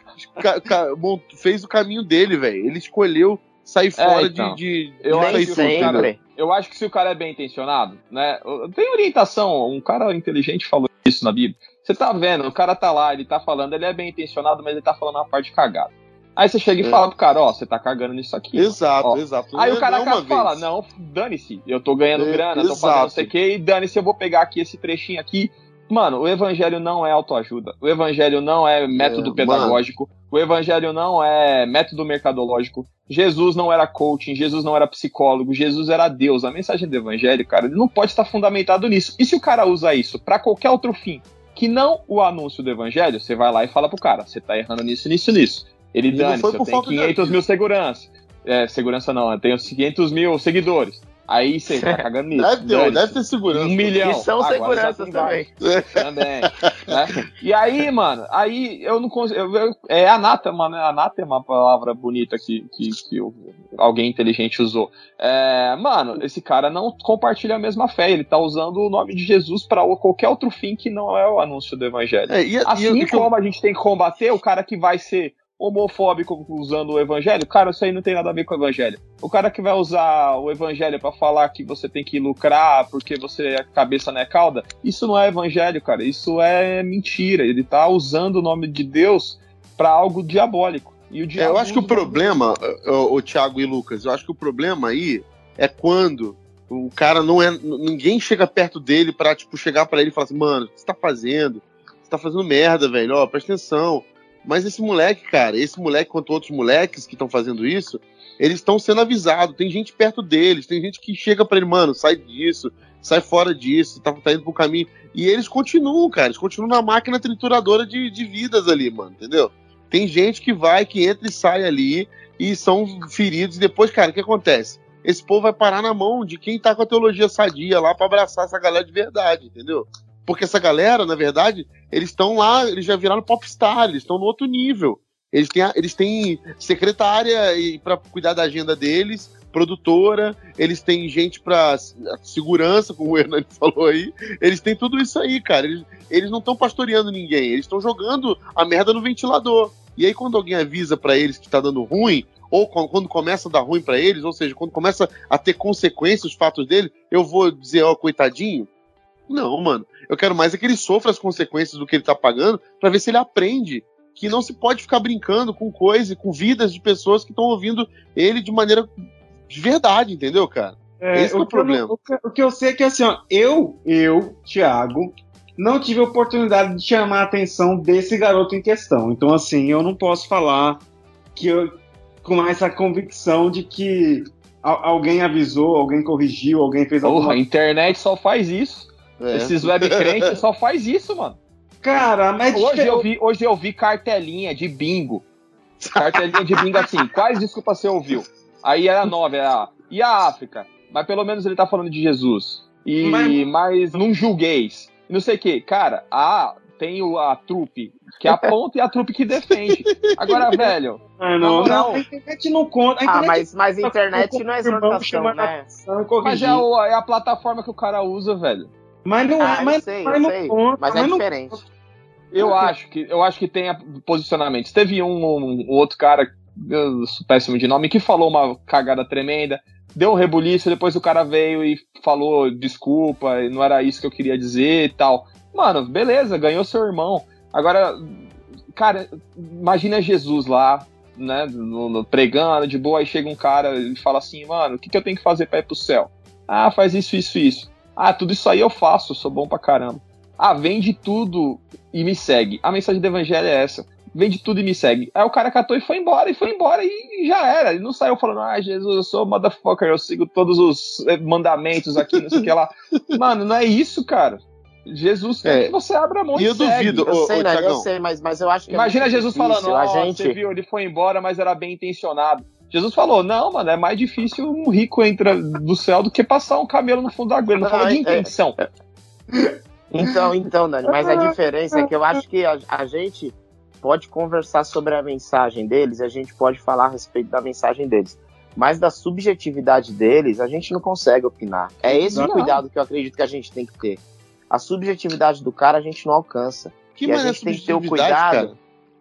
fez o caminho dele, velho. Ele escolheu sair fora é, então, de, de. Eu acho, que cara, eu acho que se o cara é bem intencionado, né? Tem orientação. Um cara inteligente falou isso na Bíblia. Você tá vendo, o cara tá lá, ele tá falando, ele é bem intencionado, mas ele tá falando uma parte cagada. Aí você chega e é. fala pro cara, ó, você tá cagando nisso aqui. Exato, ó. exato. Aí o cara não fala, não, dane-se, eu tô ganhando é, grana, exato. tô fazendo não sei o que, e dane-se, eu vou pegar aqui esse trechinho aqui. Mano, o evangelho não é autoajuda. O evangelho não é método é, pedagógico. Mano. O evangelho não é método mercadológico. Jesus não era coaching, Jesus não era psicólogo, Jesus era Deus. A mensagem do evangelho, cara, ele não pode estar fundamentado nisso. E se o cara usa isso para qualquer outro fim, que não o anúncio do evangelho, você vai lá e fala pro cara, você tá errando nisso, nisso, nisso. Ele dane eu tenho 500 mil segurança. É, segurança não, eu tenho 500 mil seguidores. Aí você tá cagando nisso. Deve ter, deve ter segurança. Um milhão. E são Agora seguranças também. Também. Né? E aí, mano, aí eu não consigo. Eu, é anátema, né? Anátema é uma palavra bonita que, que, que alguém inteligente usou. É, mano, esse cara não compartilha a mesma fé. Ele tá usando o nome de Jesus para qualquer outro fim que não é o anúncio do evangelho. É, e, assim e, como a gente tem que combater o cara que vai ser homofóbico usando o evangelho, cara, isso aí não tem nada a ver com o evangelho. O cara que vai usar o evangelho para falar que você tem que lucrar porque você a cabeça não é cauda, isso não é evangelho, cara. Isso é mentira. Ele tá usando o nome de Deus para algo diabólico. E o é, eu acho que o problema, o, o Thiago e Lucas, eu acho que o problema aí é quando o cara não é. Ninguém chega perto dele pra, tipo, chegar para ele e falar assim, mano, o que você tá fazendo? Você tá fazendo merda, velho, ó, presta atenção mas esse moleque, cara, esse moleque quanto outros moleques que estão fazendo isso, eles estão sendo avisados. Tem gente perto deles, tem gente que chega para ele, mano, sai disso, sai fora disso, tá, tá indo pro caminho. E eles continuam, cara, eles continuam na máquina trituradora de, de vidas ali, mano, entendeu? Tem gente que vai, que entra e sai ali e são feridos. E depois, cara, o que acontece? Esse povo vai parar na mão de quem tá com a teologia sadia lá para abraçar essa galera de verdade, entendeu? Porque essa galera, na verdade, eles estão lá, eles já viraram popstar, eles estão no outro nível. Eles têm, eles têm secretária para cuidar da agenda deles, produtora, eles têm gente para segurança, como o Hernani falou aí. Eles têm tudo isso aí, cara. Eles, eles não estão pastoreando ninguém, eles estão jogando a merda no ventilador. E aí, quando alguém avisa para eles que está dando ruim, ou quando começa a dar ruim para eles, ou seja, quando começa a ter consequências os fatos dele, eu vou dizer, ó, oh, coitadinho, não, mano. Eu quero mais é que ele sofra as consequências do que ele tá pagando para ver se ele aprende que não se pode ficar brincando com coisas e com vidas de pessoas que estão ouvindo ele de maneira de verdade, entendeu, cara? É, Esse é o, o problema. o, que, o, que, eu sei é que assim, ó, eu, eu, Thiago, não tive a oportunidade de chamar a atenção desse garoto em questão. Então, assim, eu não posso falar que eu, com essa convicção de que alguém avisou, alguém corrigiu, alguém fez alguma... Porra, a internet só faz isso. É. Esses web crentes só faz isso, mano. Cara, mas hoje eu vi, hoje eu vi cartelinha de bingo. Cartelinha de bingo assim. Quais desculpas você ouviu? Aí era nove, era e a África. Mas pelo menos ele tá falando de Jesus. E mas, mas não julgueis. Não sei o que. Cara, a tem o, a trupe que aponta e a trupe que defende. Agora, velho. Ah, não, não, a internet não conta. ah, mas, mas a internet não é exortação, né? Mas é a, é a plataforma que o cara usa, velho. Mas não ah, é, mas, sei, mas, não sei, conta, mas, é diferente. Eu acho que eu acho que tem posicionamento. Teve um, um, um outro cara, péssimo de nome, que falou uma cagada tremenda, deu um rebuliço, depois o cara veio e falou desculpa, não era isso que eu queria dizer e tal. Mano, beleza, ganhou seu irmão. Agora, cara, imagina Jesus lá, né, no, no, pregando de boa, aí chega um cara e fala assim, mano, o que, que eu tenho que fazer para ir pro céu? Ah, faz isso, isso, isso. Ah, tudo isso aí eu faço, sou bom pra caramba. Ah, vende tudo e me segue. A mensagem do evangelho é essa. Vende tudo e me segue. Aí o cara catou e foi embora, e foi embora, e já era. Ele não saiu falando, ah, Jesus, eu sou motherfucker, eu sigo todos os eh, mandamentos aqui, não sei o que lá. Mano, não é isso, cara. Jesus quer é. que você abra a mão e, e eu segue. duvido. Eu sei, né? Eu sei, mas, mas eu acho que. É Imagina é Jesus falando, ó, oh, gente... você viu, ele foi embora, mas era bem intencionado. Jesus falou: não, mano, é mais difícil um rico entrar do céu do que passar um camelo no fundo da água. Ele não, Não, falou de é- intenção. Então, então, Dani, mas a diferença é que eu acho que a, a gente pode conversar sobre a mensagem deles, a gente pode falar a respeito da mensagem deles. Mas da subjetividade deles, a gente não consegue opinar. É esse o Não. cuidado que eu acredito que a gente tem que ter. A subjetividade do cara a gente não alcança. Que E a mané gente tem que ter o cuidado. cara?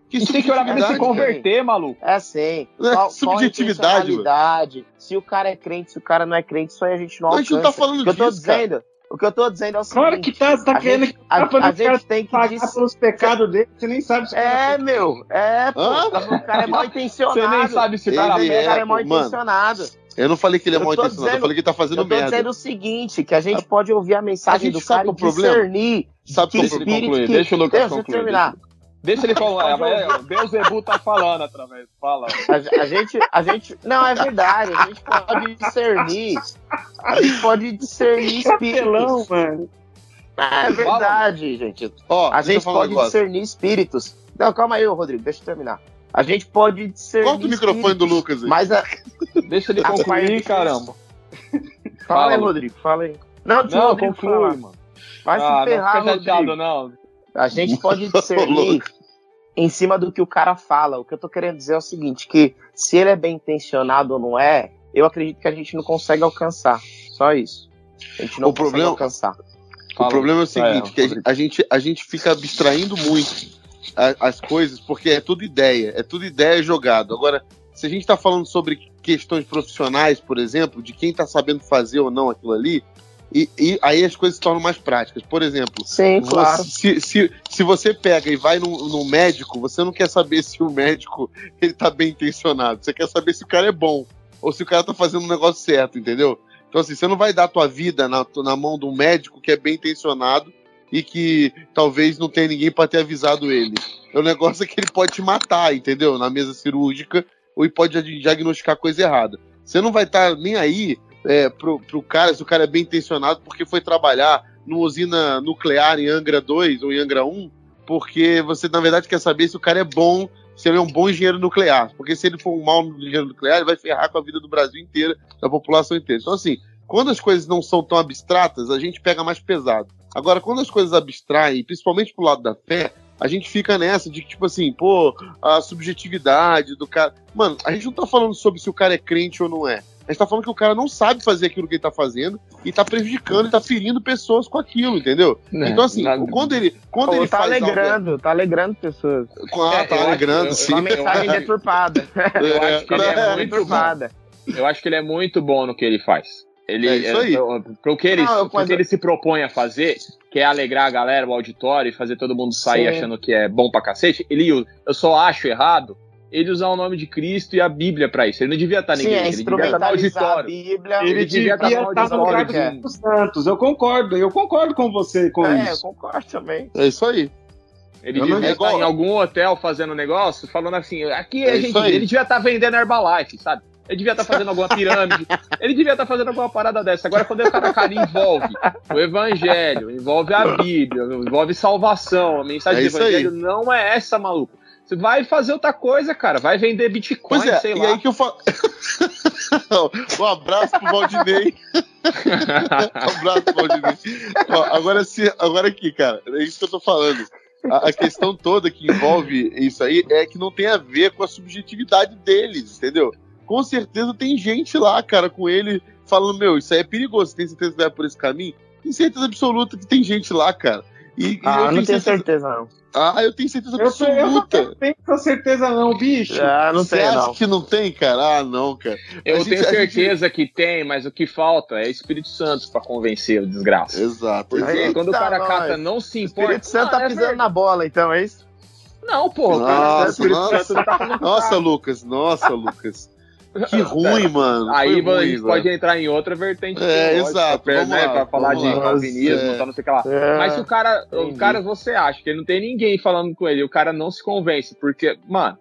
Que A gente tem que olhar pra ele se cara? converter, maluco. É assim. É Qual, subjetividade, qual a Se o cara é crente, se o cara não é crente, isso aí a gente não Não, a alcança. gente não tá falando o que eu tô disso, cara. dizendo, o que eu tô dizendo é o seguinte. Claro que tá, tá a querendo gente, a, tá falando a que o cara gente tem que pagar pelos pecados dele, você nem sabe se o cara É, meu, é, pô. Hã? O cara é mal intencionado. Você nem sabe se o cara Ele O cara é, é mal mano. intencionado. Eu não falei que ele é Eu mal intencionado, eu dizendo- falei que ele tá fazendo Eu tô merda. dizendo o seguinte, que a gente pode ouvir a mensagem A do cara e é discernir Sabe que qual é o Deixa ele concluir, que... deixa o Lucas Deixa eu concluir. terminar. Deixa ele falar. É, Beuzebu tá falando através. Fala. A, a gente, a gente, não é verdade. A gente pode discernir, a gente pode discernir espíritos. mano. É verdade, gente. Ó, A gente pode negócio. discernir espíritos. Não, calma aí, Rodrigo, deixa eu terminar. A gente pode discernir. Corta o microfone do Lucas aí. Mas a... Deixa ele concluir, caramba. fala Fala, aí. Rodrigo, fala aí. Não, Não, conclui, mano. Vai se Ah, não ferrar, fica chateado, Rodrigo. não. A gente pode discernir. Em cima do que o cara fala. O que eu tô querendo dizer é o seguinte, que se ele é bem intencionado ou não é, eu acredito que a gente não consegue alcançar. Só isso. A gente não O consegue problema- alcançar. O Fala, problema é o seguinte, é, que a gente- a gente, fica abstraindo muito a- as coisas, porque é tudo ideia, é tudo ideia jogado. Agora, se a gente está falando sobre questões profissionais, por exemplo, de quem está sabendo fazer ou não aquilo ali, e, e aí as coisas se tornam mais práticas. Por exemplo, Sim, claro. se, se, se você pega e vai num médico, você não quer saber se o médico ele tá bem intencionado, você quer saber se o cara é bom, ou se o cara tá fazendo um negócio certo, entendeu? Então, assim, você não vai dar a tua vida na, na mão de um médico que é bem intencionado e que talvez não tenha ninguém para ter avisado ele. O negócio é que ele pode te matar, entendeu? Na mesa cirúrgica, ou pode di- diagnosticar coisa errada. Você não vai estar nem aí é, pro, pro cara, se o cara é bem intencionado, porque foi trabalhar numa usina nuclear em Angra 2 ou em Angra 1, porque você, na verdade, quer saber se o cara é bom, se ele é um bom engenheiro nuclear. Porque se ele for um mau engenheiro nuclear, ele vai ferrar com a vida do Brasil inteira, da população inteira. Então, assim, quando as coisas não são tão abstratas, a gente pega mais pesado. Agora, quando as coisas abstraem, principalmente pro lado da fé, a gente fica nessa de que, tipo assim, pô, a subjetividade do cara. Mano, a gente não tá falando sobre se o cara é crente ou não é. A gente tá falando que o cara não sabe fazer aquilo que ele tá fazendo e tá prejudicando e tá ferindo pessoas com aquilo, entendeu? Então, assim, quando ele, quando Pô, ele tá faz algo- alegrando, tá alegrando pessoas. Ah, É, tá acho- alegrando, eu- sim. Uma mensagem deturpada. Eu acho que ele é muito bom. deturpada. Eu acho que ele é muito bom no que ele faz. Ele, É isso aí. Pro que ele, ele se propõe a fazer, que é alegrar a galera, o auditório e fazer todo mundo sair Sim. achando que é bom pra cacete, ele, usa- eu só acho errado ele usar o nome de Cristo e a Bíblia pra isso. Ele não devia estar Sim, ninguém, é ele devia estar no instrumentalizar a auditório. Bíblia. Ele, Ele devia devia estar no estar no lugar do auditório, Espírito Santos. Eu concordo, eu concordo com você com É, eu isso. concordo também. É isso aí. Ele Eu devia é estar em algum hotel fazendo negócio, falando assim, aqui a É gente. isso aí. Ele devia estar vendendo Herbalife, sabe? Ele devia estar fazendo alguma pirâmide. ele devia estar fazendo alguma parada dessa. Agora, quando o cara, cara envolve o evangelho, envolve a Bíblia, envolve salvação, a mensagem É do isso aí. evangelho não é essa, maluco. Você vai fazer outra coisa, cara. Vai vender Bitcoin, Pois é, sei e lá. aí que eu falo. um abraço pro Valdinei. um abraço pro Valdinei. Ó, agora, se, agora aqui, cara, é isso que eu tô falando. A, a questão toda que envolve isso aí é que não tem a ver com a subjetividade deles, entendeu? Com certeza tem gente lá, cara, com ele falando, meu, isso aí é perigoso, tem certeza que vai por esse caminho? Tem certeza absoluta que tem gente lá, cara. E, e Ah, eu não tenho tenho certeza. certeza, não. Ah, eu tenho certeza Eu, sei- eu não absoluta. tenho essa certeza não, bicho. Ah, não Você tenho, acha não. que não tem, cara? Ah, não, cara. Eu gente- tenho a gente- certeza que tem, mas o que falta é Espírito Santo pra convencer o desgraça. Exato. Porque Eita, quando o cara nós. cata não se O importa. Espírito Santo tá Ah, é pisando verdade. na bola, então, é isso? Não, porra, o cara Nossa, o Espírito nossa. Santo tá Nossa, Lucas, nossa, Lucas. Que ruim, mano. Aí Foi a ruim, gente pode entrar em outra vertente. É, exato, pra, vamos né, lá, pra falar de calvinismo, É. tá, não sei o que lá. É. Mas se o cara, o cara, você acha que ele não tem ninguém falando com ele, o cara não se convence, porque, mano,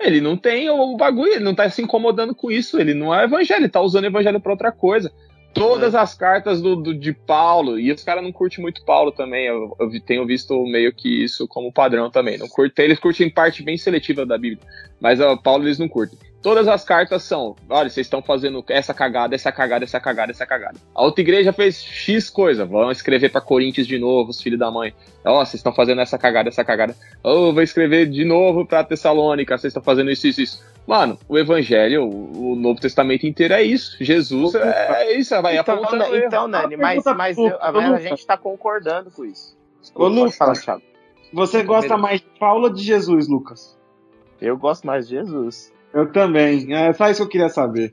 ele não tem o bagulho, ele não tá se incomodando com isso, ele não é evangelho, ele tá usando evangelho pra outra coisa. Todas as cartas do, do- de Paulo, e os caras não curtem muito Paulo também, eu, eu tenho visto meio que isso como padrão também. Não curtem, eles curtem parte bem seletiva da Bíblia, mas ó, Paulo eles não curtem. Todas as cartas são, olha, vocês estão fazendo essa cagada, essa cagada, essa cagada, essa cagada. A outra igreja fez X coisa, vão escrever para Corinthians de novo, os filhos da mãe. Ó, oh, vocês estão fazendo essa cagada, essa cagada. Oh, vou escrever de novo para Tessalônica, vocês estão fazendo isso, isso, isso. Mano, o Evangelho, o Novo Testamento inteiro é isso. Jesus é, é isso, vai então, apontando. Então, Nani, mas, mas eu, a, a gente tá concordando com isso. Ô, Lucas, falar, Thiago. você gosta mais de Paulo ou de Jesus, Lucas? Eu gosto mais de Jesus. Eu também. É só isso que eu queria saber.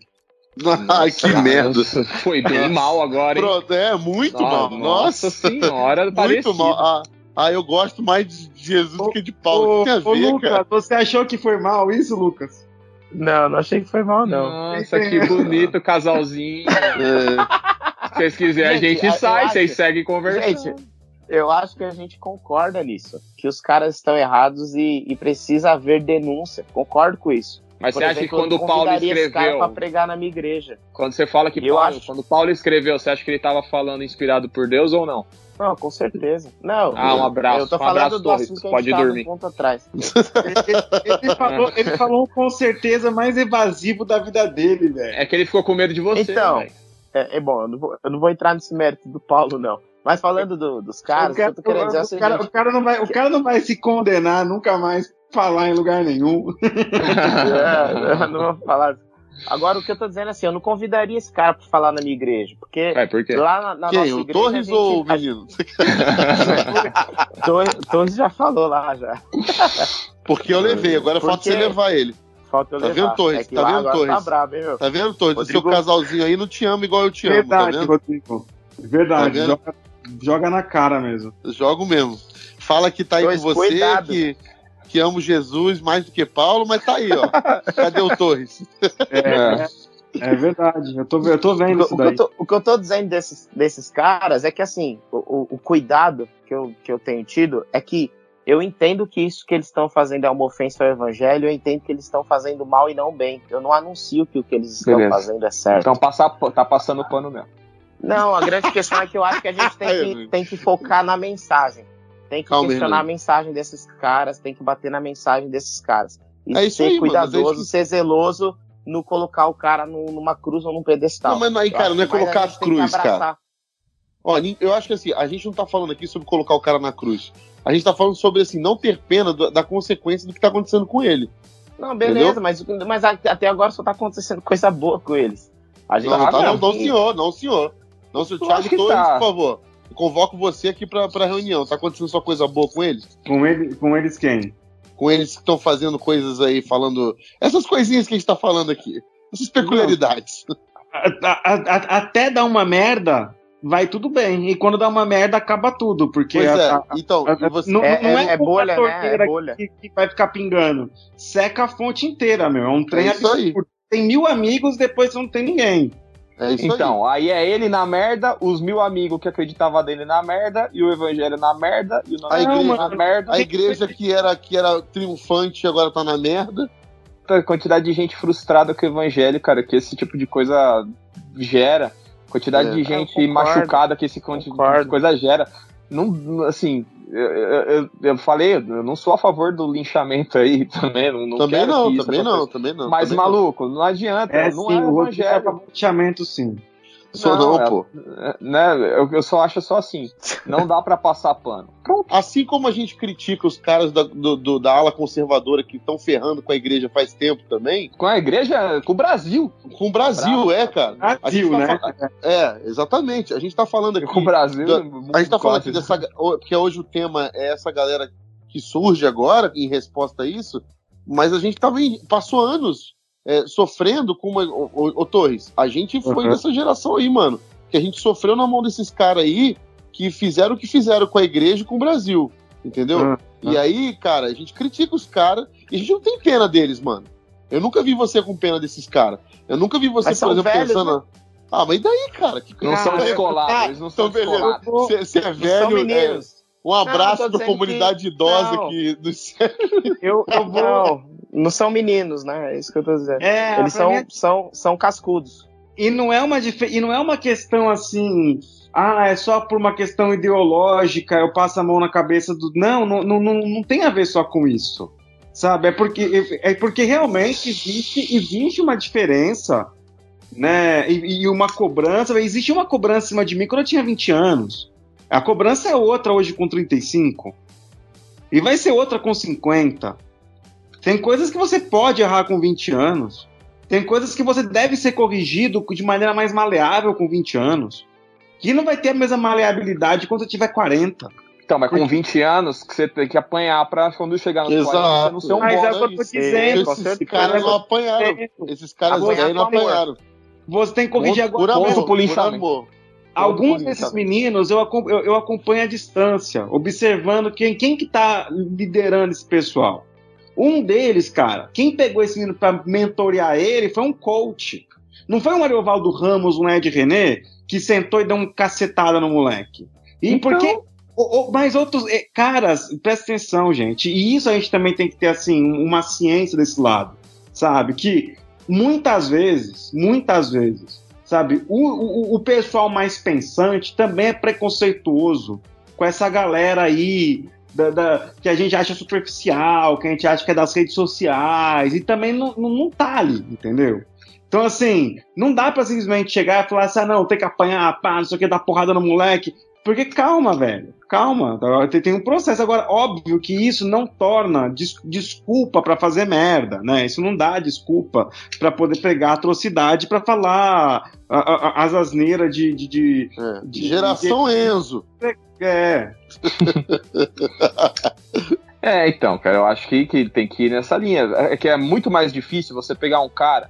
Ai, que merda. Foi bem mal agora, hein? Pronto, é, muito Nossa, mal. Nossa senhora, muito parecido. mal. Ah, ah, eu gosto mais de Jesus do que de Paulo. Ô, que tem a ô, ver, Lucas, cara? você achou que foi mal isso, Lucas? Não, não achei que foi mal, não. Nossa, que bonito casalzinho. É, Se vocês quiserem, a Gente, gente eu sai, acho- vocês seguem conversando. Gente, eu acho que a gente concorda nisso. Que os caras estão errados e, e precisa haver denúncia. Concordo com isso. Mas Por você acha que quando o Paulo cara escreveu, pra pregar na minha igreja. quando você fala que Eu Paulo, acho. quando Paulo escreveu, você acha que ele estava falando inspirado por Deus ou não? Não, com certeza. Não. Ah, um abraço. Eu tô Um falando abraço, do Torres. assunto que a Pode dormir. um ponto atrás. Ele, ele falou, ele falou com certeza mais evasivo da vida dele, velho. É que ele ficou com medo de você. Então. É, é bom, eu não, vou, eu não vou entrar nesse mérito do Paulo, não. Mas falando do- dos caras, o que eu tô querendo dizer é o o, cara, seguinte. o cara não vai, o cara não vai se condenar nunca mais falar em lugar nenhum. É, eu não vou falar. Agora, o que eu tô dizendo é assim, eu não convidaria esse cara pra falar na minha igreja. Porque É, por quê? lá na, na nossa Quem? O igreja. Torres gente, ou o menino? Torres, Torres já falou lá, já. Porque eu levei, agora falta Porque- você levar ele. Falta eu Tá levar. vendo, Torres? É que Tá lá vendo, Torres? Tá hein, meu? Tá vendo, Torres? O seu Rodrigo- casalzinho aí não te ama igual eu te amo, tá Verdade, vendo? Rodrigo. Verdade, Tá vendo? joga, joga na cara mesmo. Jogo mesmo. Fala que tá aí Torres, com você, cuidado. que, que amo Jesus mais do que Paulo, mas tá aí, ó. Cadê o Torres? É, é verdade, eu tô, eu tô vendo O, isso que eu daí. tô, o que eu tô dizendo desses, desses caras é que, assim, o, o- o cuidado que eu, que eu tenho tido é que eu entendo que isso que eles estão fazendo é uma ofensa ao evangelho, eu entendo que eles estão fazendo mal e não bem. Eu não anuncio que o que eles estão Beleza. fazendo é certo. Então passa, tá passando pano mesmo. Não, a grande questão é que eu acho que a gente tem que, tem que focar na mensagem. Tem que Calma, questionar Renan. a mensagem desses caras, tem que bater na mensagem desses caras. E É ser aí, cuidadoso, ser zeloso no colocar o cara numa cruz ou num pedestal. Não, mas aí, cara, não é colocar a cruz, cara. Ó, eu acho que assim, a gente não tá falando aqui sobre colocar o cara na cruz. A gente tá falando sobre, assim, não ter pena do- da consequência do que tá acontecendo com ele. Não, beleza, mas, mas até agora só tá acontecendo coisa boa com eles. A gente Não, Ah, tá, não, não, senhor, não, senhor. Não, senhor. Thiago Torres, tá. por favor. Convoco você aqui pra, pra reunião. Tá acontecendo só coisa boa com eles? Com, ele, com eles quem? Com eles que estão fazendo coisas aí, falando. Essas coisinhas que a gente tá falando aqui. Essas peculiaridades. A- a- a- até dar uma merda, vai tudo bem. E quando dá uma merda, acaba tudo. Porque Pois é. então, a- e você. não, É- não é- é como bolha, a né? É bolha. Que, que vai ficar pingando. Seca a fonte inteira, meu. É um trem É isso aí. absurdo. Tem mil amigos, depois não tem ninguém. É isso Então, aí. é ele na merda, os mil amigos que acreditavam dele na merda, e o evangelho na merda, e o nome A igreja- na merda. aí. A igreja que era, que era triunfante agora tá na merda. a quantidade de gente frustrada com o evangelho, cara, que esse tipo de coisa gera. Quantidade É. de gente Eu concordo. machucada que esse tipo de coisa gera. Não, assim, eu, eu, eu falei, eu não sou a favor do linchamento aí também. Não, não também quero não, também não, também não. Mas, também não. maluco, não adianta. É não sim, é o é evangelho. fechamento, sim. Sou Não, é- pô. Né, eu, eu só acho só assim. Não dá pra passar pano. Assim como a gente critica os caras da, do- do- da ala conservadora que estão ferrando com a igreja faz tempo também, Com a igreja, com o Brasil. com o Brasil, é, cara. Brasil, tá né? fa- É, exatamente. A gente tá falando aqui. Com o Brasil. da- A gente tá falando aqui dessa. Porque hoje o tema é essa galera que surge agora em resposta a isso, mas a gente também passou anos é, sofrendo com uma. Ô, ô, ô, Torres, a gente foi Uhum. dessa geração aí, mano. Que a gente sofreu na mão desses caras aí que fizeram o que fizeram com a igreja e com o Brasil. Entendeu? Uhum. E aí, cara, a gente critica os caras e a gente não tem pena deles, mano. Eu nunca vi você com pena desses caras. Eu nunca vi você, Mas por são exemplo, velhos, pensando. Ah, mas e daí, cara? Que Não são descolados, ah, eles não são então descolados. Você é São velho. é, meninos. Um abraço Não, pra comunidade idosa não. que nos Eu, eu vou. Não, não são meninos, né? É isso que eu tô dizendo. É, Eles são, mim é- são, são cascudos. E não é uma dif- e não é uma questão assim, ah, é só por uma questão ideológica, eu passo a mão na cabeça do. Não, não, não, não, não tem a ver só com isso. sabe? É porque, é porque realmente existe, existe uma diferença, né? E, e, uma cobrança. Existe uma cobrança em cima de mim quando eu tinha 20 anos. A cobrança é outra hoje com 35. E vai ser outra com 50. Tem coisas que você pode errar com 20 anos. Tem coisas que você deve ser corrigido de maneira mais maleável com 20 anos. Que não vai ter a mesma maleabilidade quando você tiver 40. Então, mas com 20 anos que você tem que apanhar pra quando chegar nos Exato. 40 você não ser um Mas é o que eu tô dizendo. Esses caras não apanharam. Esses caras aí não apanharam. Você tem que corrigir agora. Ponto por linchamento. Alguns desses meninos eu, eu, eu, acompanho à distância, observando quem, quem que tá liderando esse pessoal. Um deles, cara, quem pegou esse menino para mentorear ele foi um coach. Não foi um Ariovaldo Ramos, um Ed René, que sentou e deu uma cacetada no moleque. E então... porque mas outros eh, caras, presta atenção, gente. E isso a gente também tem que ter assim uma ciência desse lado, sabe? Que muitas vezes, muitas vezes, sabe, o, o, o pessoal mais pensante também é preconceituoso com essa galera aí da, da, que a gente acha superficial, que a gente acha que é das redes sociais, e também não, não, não tá ali, entendeu? Então, assim, não dá pra simplesmente chegar e falar assim, ah, não, tem que apanhar, pá, não sei o que, dar porrada no moleque. Porque calma, velho, calma. Tem um processo. Agora, óbvio que isso não torna des desculpa para fazer merda, né? Isso não dá desculpa para poder pegar atrocidade para falar a, a, as asneiras de, de, de, é, de, Geração de, Enzo. É. é, então, cara, eu acho que, que tem que ir nessa linha. É que é muito mais difícil você pegar um cara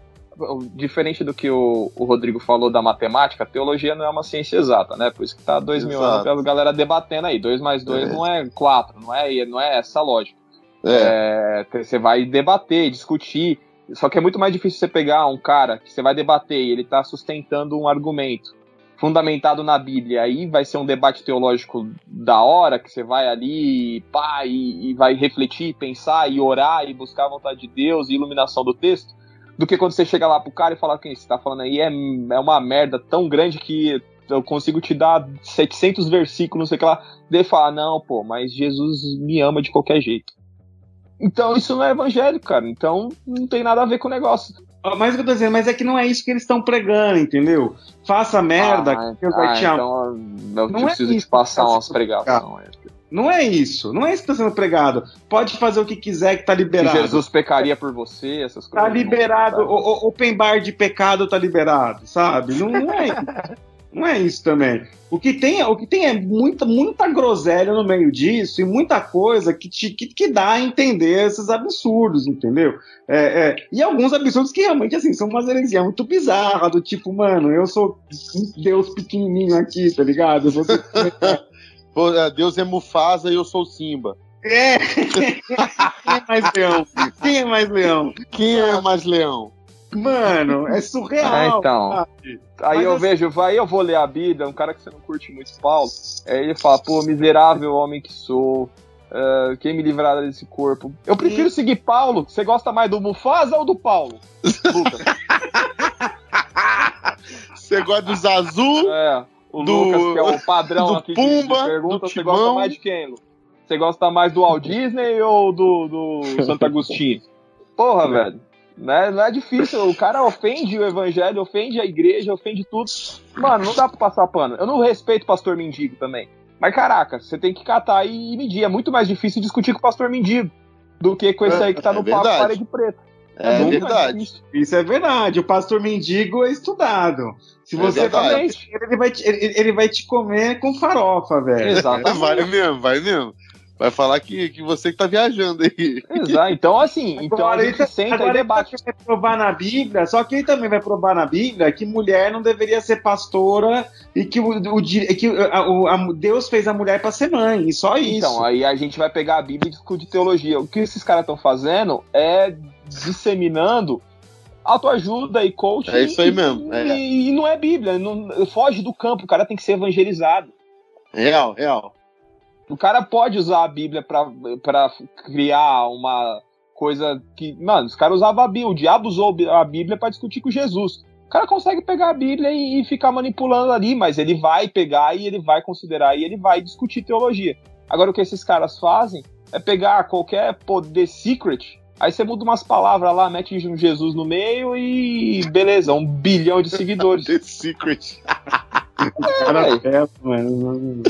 diferente do que o, o, Rodrigo falou da matemática, a teologia não é uma ciência exata, né? Por isso que tá dois mil anos a galera debatendo aí. Dois mais dois é. não é quatro, não é, não é essa lógica. É. É, você vai debater, discutir. Só que é muito mais difícil você pegar um cara que você vai debater e ele tá sustentando um argumento fundamentado na Bíblia. Aí vai ser um debate teológico da hora, que você vai ali, pá, e, e vai refletir, pensar e orar e buscar a vontade de Deus e iluminação do texto do que quando você chega lá pro cara e fala que você tá falando aí é, é uma merda tão grande que eu consigo te dar 700 versículos, não sei o que lá. Daí fala, não, pô, mas Jesus me ama de qualquer jeito. Então isso não é evangelho, cara. Então não tem nada a ver com o negócio. Mas o que eu tô dizendo, mas é que não é isso que eles estão pregando, entendeu? Faça merda, ah, que Deus vai ah, te amar. Então eu não preciso é te passar umas pregações. Não é isso. Não é isso que está sendo pregado. Pode fazer o que quiser que está liberado. Que Jesus pecaria por você, essas coisas. Tá liberado. O, o, open bar de pecado tá liberado, sabe? Não, não é isso. Não é isso também. O que tem, o que tem é muita, muita groselha no meio disso e muita coisa que, te, que, que dá a entender esses absurdos, entendeu? É, é, e alguns absurdos que realmente assim, são umas heresias muito bizarras, do tipo, mano, eu sou um Deus pequenininho aqui, tá ligado? Eu vou ser... É, Deus é Mufasa e eu sou Simba. É! Quem é mais leão? Quem é mais leão? Quem é mais leão? Mano, é surreal. Ah, então. Sabe? Aí Mas eu assim... vejo, vai, eu vou ler a Bíblia, um cara que você não curte muito, Paulo. Aí ele fala, pô, miserável homem que sou. Uh, quem me livrará desse corpo? Eu prefiro e... seguir Paulo. Você gosta mais do Mufasa ou do Paulo? Lucas. Você gosta dos azul? É. O do, Lucas, que é o padrão do aqui Pumba, de, pergunta, você gosta mais de quem? Você gosta mais do Walt Disney ou do, do Santo Agostinho? Porra, é. velho. Né? Não é difícil. O cara ofende o evangelho, ofende a igreja, ofende tudo. Mano, não dá pra passar pano. Eu não respeito o pastor mendigo também. Mas caraca, você tem que catar e medir. É muito mais difícil discutir com o pastor mendigo do que com esse aí que tá é, no é papo parede preta. É, é verdade. Isso é verdade. O pastor mendigo é estudado. Se você é falar, ele vai, te, ele, ele, vai te comer com farofa, velho. Exatamente. vai mesmo, vai mesmo. Vai falar que, que você que tá viajando aí. Exato. Então, assim, então agora, a gente senta agora e debate. Ele vai provar na Bíblia, só que ele também vai provar na Bíblia que mulher não deveria ser pastora e que, o, o que a, a, Deus fez a mulher para ser mãe, e só isso. Então, aí a gente vai pegar a Bíblia e discutir teologia. O que esses caras estão fazendo é disseminando autoajuda e coaching. É isso aí mesmo. É. E, e, não é Bíblia, não, foge do campo, o cara tem que ser evangelizado. Real, real. O cara pode usar a Bíblia para criar uma coisa que. Mano, os caras usavam a Bíblia, o diabo usou a Bíblia para discutir com Jesus. O cara consegue pegar a Bíblia e, e ficar manipulando ali, mas ele vai pegar e ele vai considerar e ele vai discutir teologia. Agora, o que esses caras fazem é pegar qualquer poder secret, aí você muda umas palavras lá, mete um Jesus no meio e beleza, um bilhão de seguidores. The Secret. Cara, É, é, mano.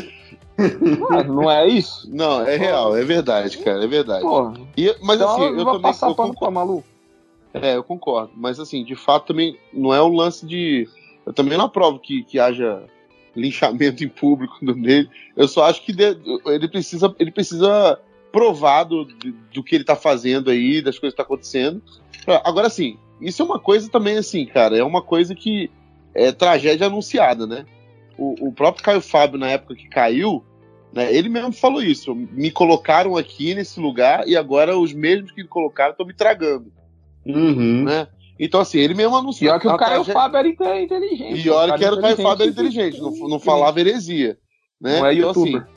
Não é- não é isso? Não, é real, é verdade, cara, é verdade. Porra, E- mas então assim, eu também passar eu pano pra maluco. é, eu concordo. Mas assim, de fato também não é um lance de. Eu também não aprovo que, que haja linchamento em público do dele. Eu só acho que de- ele precisa, ele precisa provar do, do, que ele tá fazendo aí, das coisas que tá acontecendo. Agora, assim, isso é uma coisa também, assim, cara, é uma coisa que é tragédia anunciada, né? O, o próprio Caio Fábio, na época que caiu, né, ele mesmo falou isso. Me colocaram aqui nesse lugar e agora os mesmos que me colocaram estão me tragando, Uhum. né? Então, assim, ele mesmo anunciou. Pior que a o Caio tragédia- Fábio era inte- inteligente. E olha que era o Caio Fábio era inteligente, não, não falava heresia. Né? Não é Então, youtuber.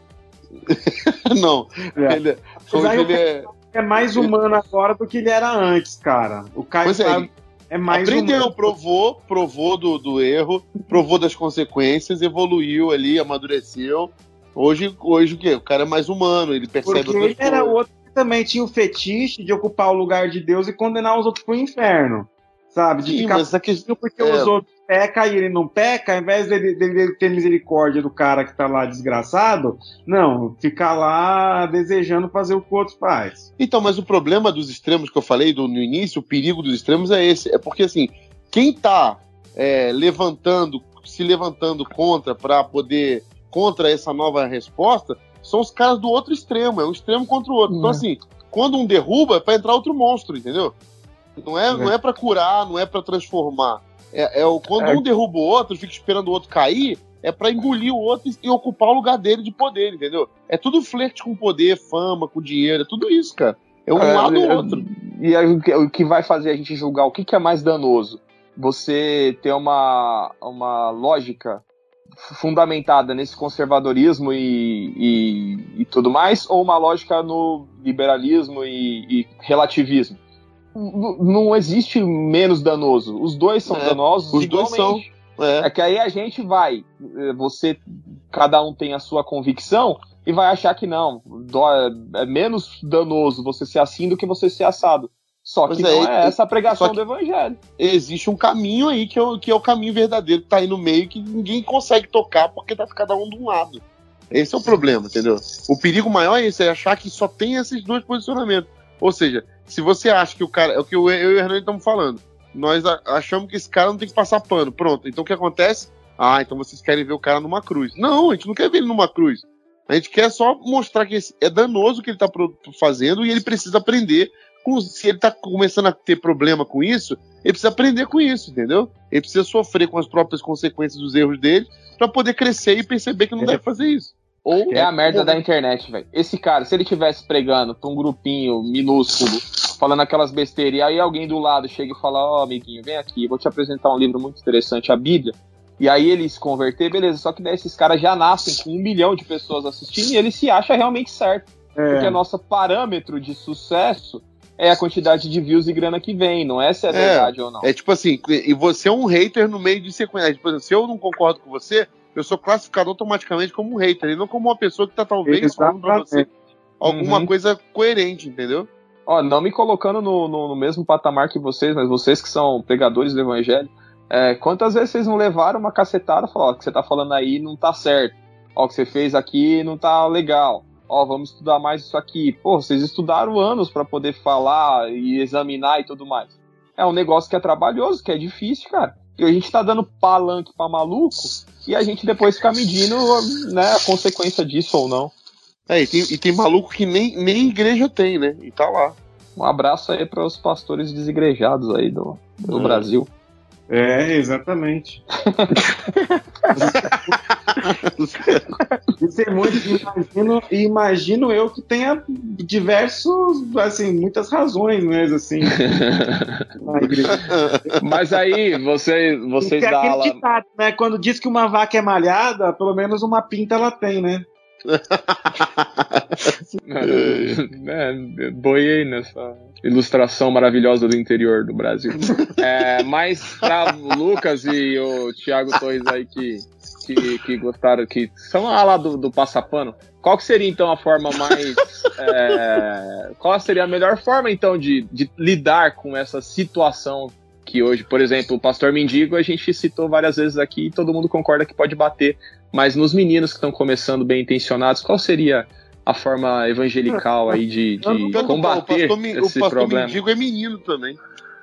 assim, não. É. Ele, Mas hoje ele é. É mais humano agora do que ele era antes, cara. O Caio Pois é, Fábio é mais Aprendeu, humano. provou, provou do, do erro, provou das consequências, evoluiu ali, amadureceu. Hoje, hoje o quê? O cara é mais humano, ele percebe Porque outras era coisas. outro que também tinha o fetiche de ocupar o lugar de Deus e condenar os outros pro inferno. Sabe? De Sim, ficar mas questão, porque é. os outros pecam e ele não peca, ao invés dele, dele ter misericórdia do cara que tá lá desgraçado, não, ficar lá desejando fazer o que o outro faz. Então, mas o problema dos extremos que eu falei do, no início, o perigo dos extremos é esse. É porque, assim, quem tá é, levantando, se levantando contra para poder, contra essa nova resposta, são os caras do outro extremo. É um extremo contra o outro. Então, É. assim, quando um derruba, é pra entrar outro monstro, entendeu? Não é, não é para curar, não é para transformar. É, é o, quando É. um derruba o outro, fica esperando o outro cair, é pra engolir o outro e, ocupar o lugar dele de poder, entendeu? É tudo flerte com poder, fama, com dinheiro, é tudo isso, cara. É um É, lado ou é, outro. E aí, o que- o que vai fazer a gente julgar o que, que é mais danoso? Você ter uma, uma lógica fundamentada nesse conservadorismo e, e, e tudo mais, ou uma lógica no liberalismo e, e relativismo? N- Não existe menos danoso. Os dois são É, danosos os dois igualmente. É. É que aí a gente vai, eh, você, cada um tem a sua convicção e vai achar que não, é menos danoso você ser assim do que você ser assado. Só que é, não é e- essa a pregação do evangelho. Existe um caminho aí que é, o, que é o caminho verdadeiro que tá aí no meio que ninguém consegue tocar porque tá cada um de um lado. Esse é o problema, entendeu? O perigo maior é esse, é achar que só tem esses dois posicionamentos. Ou seja, se você acha que o cara. É o que eu, eu e o Hernani estamos falando. Nós achamos que esse cara não tem que passar pano. Pronto. Então o que acontece? Ah, então vocês querem ver o cara numa cruz. Não, a gente não quer ver ele numa cruz. A gente quer só mostrar que é danoso o que ele tá pro- fazendo e ele precisa aprender. Se ele tá começando a ter problema com isso, ele precisa aprender com isso, entendeu? Ele precisa sofrer com as próprias consequências dos erros dele para poder crescer e perceber que não É. deve fazer isso. Ou É a merda ou- da internet, velho. Esse cara, se ele tivesse pregando pra um grupinho minúsculo, falando aquelas besteiras, e aí alguém do lado chega e fala: Ó, amiguinho, vem aqui, eu vou te apresentar um livro muito interessante, a Bíblia. E aí ele se converter, beleza. Só que daí esses caras já nascem com um milhão de pessoas assistindo e ele se acha realmente certo. Porque É, o nosso parâmetro de sucesso é a quantidade de views e grana que vem, não é se é, É. verdade ou não. É tipo assim, e você é um hater no meio de sequência. Por exemplo, se eu não concordo com você, eu sou classificado automaticamente como um hater, e não como uma pessoa que tá talvez falando pra você alguma Uhum. coisa coerente, entendeu? Ó, não me colocando no, no, no mesmo patamar que vocês, mas vocês que são pregadores do evangelho, é, quantas vezes vocês não levaram uma cacetada e falaram, ó, o que você tá falando aí não tá certo, ó, o que você fez aqui não tá legal, ó, vamos estudar mais isso aqui. Pô, vocês estudaram anos para poder falar e examinar e tudo mais. É um negócio que é trabalhoso, que é difícil, cara. E a gente tá dando palanque pra maluco e a gente depois fica medindo né, a consequência disso ou não. É, e tem, e tem maluco que nem, nem igreja tem, né? E tá lá. Um abraço aí para os pastores desigrejados aí do, do É. Brasil. É, exatamente. Isso é muito. Imagino, e imagino eu que tenha diversos, assim, muitas razões mesmo, assim. Mas aí, você, vocês Tem da aquele ala. ditado, né? Quando diz que uma vaca é malhada, pelo menos uma pinta ela tem, né? é, boiei nessa ilustração maravilhosa do interior do Brasil. É, mas para Lucas e o Thiago Torres aí que, que, que gostaram, que são lá do, do Passapano, qual que seria então a forma mais. É, qual seria a melhor forma então de, de lidar com essa situação que hoje, por exemplo, o pastor mendigo a gente citou várias vezes aqui e todo mundo concorda que pode bater, mas nos meninos que estão começando bem intencionados, qual seria a forma evangelical aí de, de combater o pastor, esse o pastor problema? mendigo é menino também.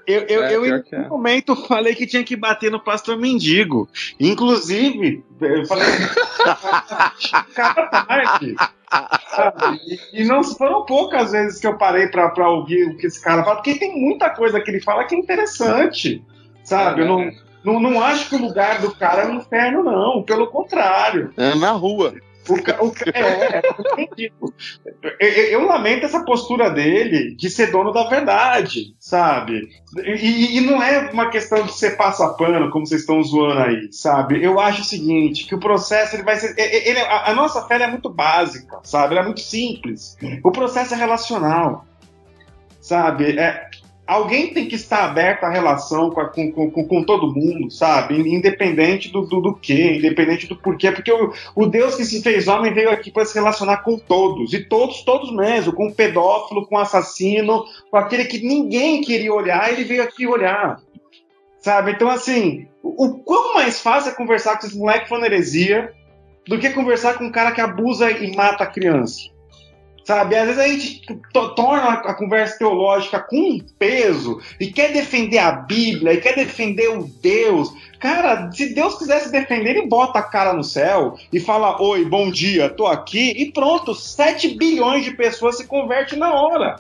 Eu, eu, É, eu em que é. um momento falei que tinha que bater no pastor mendigo. Inclusive, eu falei. E, e não foram poucas vezes que eu parei pra, pra ouvir o que esse cara fala, porque tem muita coisa que ele fala que é interessante. Sabe? Eu não, não, não acho que o lugar do cara é um inferno, não. Pelo contrário. É na rua. O, ca- o, ca- é, é, eu. Eu, lamento essa postura dele de ser dono da verdade, sabe? E, e não é uma questão de ser passa-pano, como vocês estão zoando aí, sabe? Eu acho o seguinte, que o processo ele vai ser. ele- a, a nossa fé é muito básica, sabe? Ela é muito simples. O processo é relacional, sabe? É, alguém tem que estar aberto à relação com, a- com, com, com- todo mundo, sabe? Independente do, do, do que, independente do porquê, porque o, o Deus que se fez homem veio aqui para se relacionar com todos, e todos, todos mesmo, com o pedófilo, com o assassino, com aquele que ninguém queria olhar, ele veio aqui olhar. Sabe? Então, assim, o, o quão mais fácil é conversar com esse moleque falando heresia do que conversar com um cara que abusa e mata a criança. Sabe? Às vezes a gente to- torna a a conversa teológica com um peso e quer defender a Bíblia e quer defender o Deus. Cara, se Deus quisesse defender, ele bota a cara no céu e fala: Oi, bom dia, tô aqui, e pronto, 7 bilhões de pessoas se convertem na hora.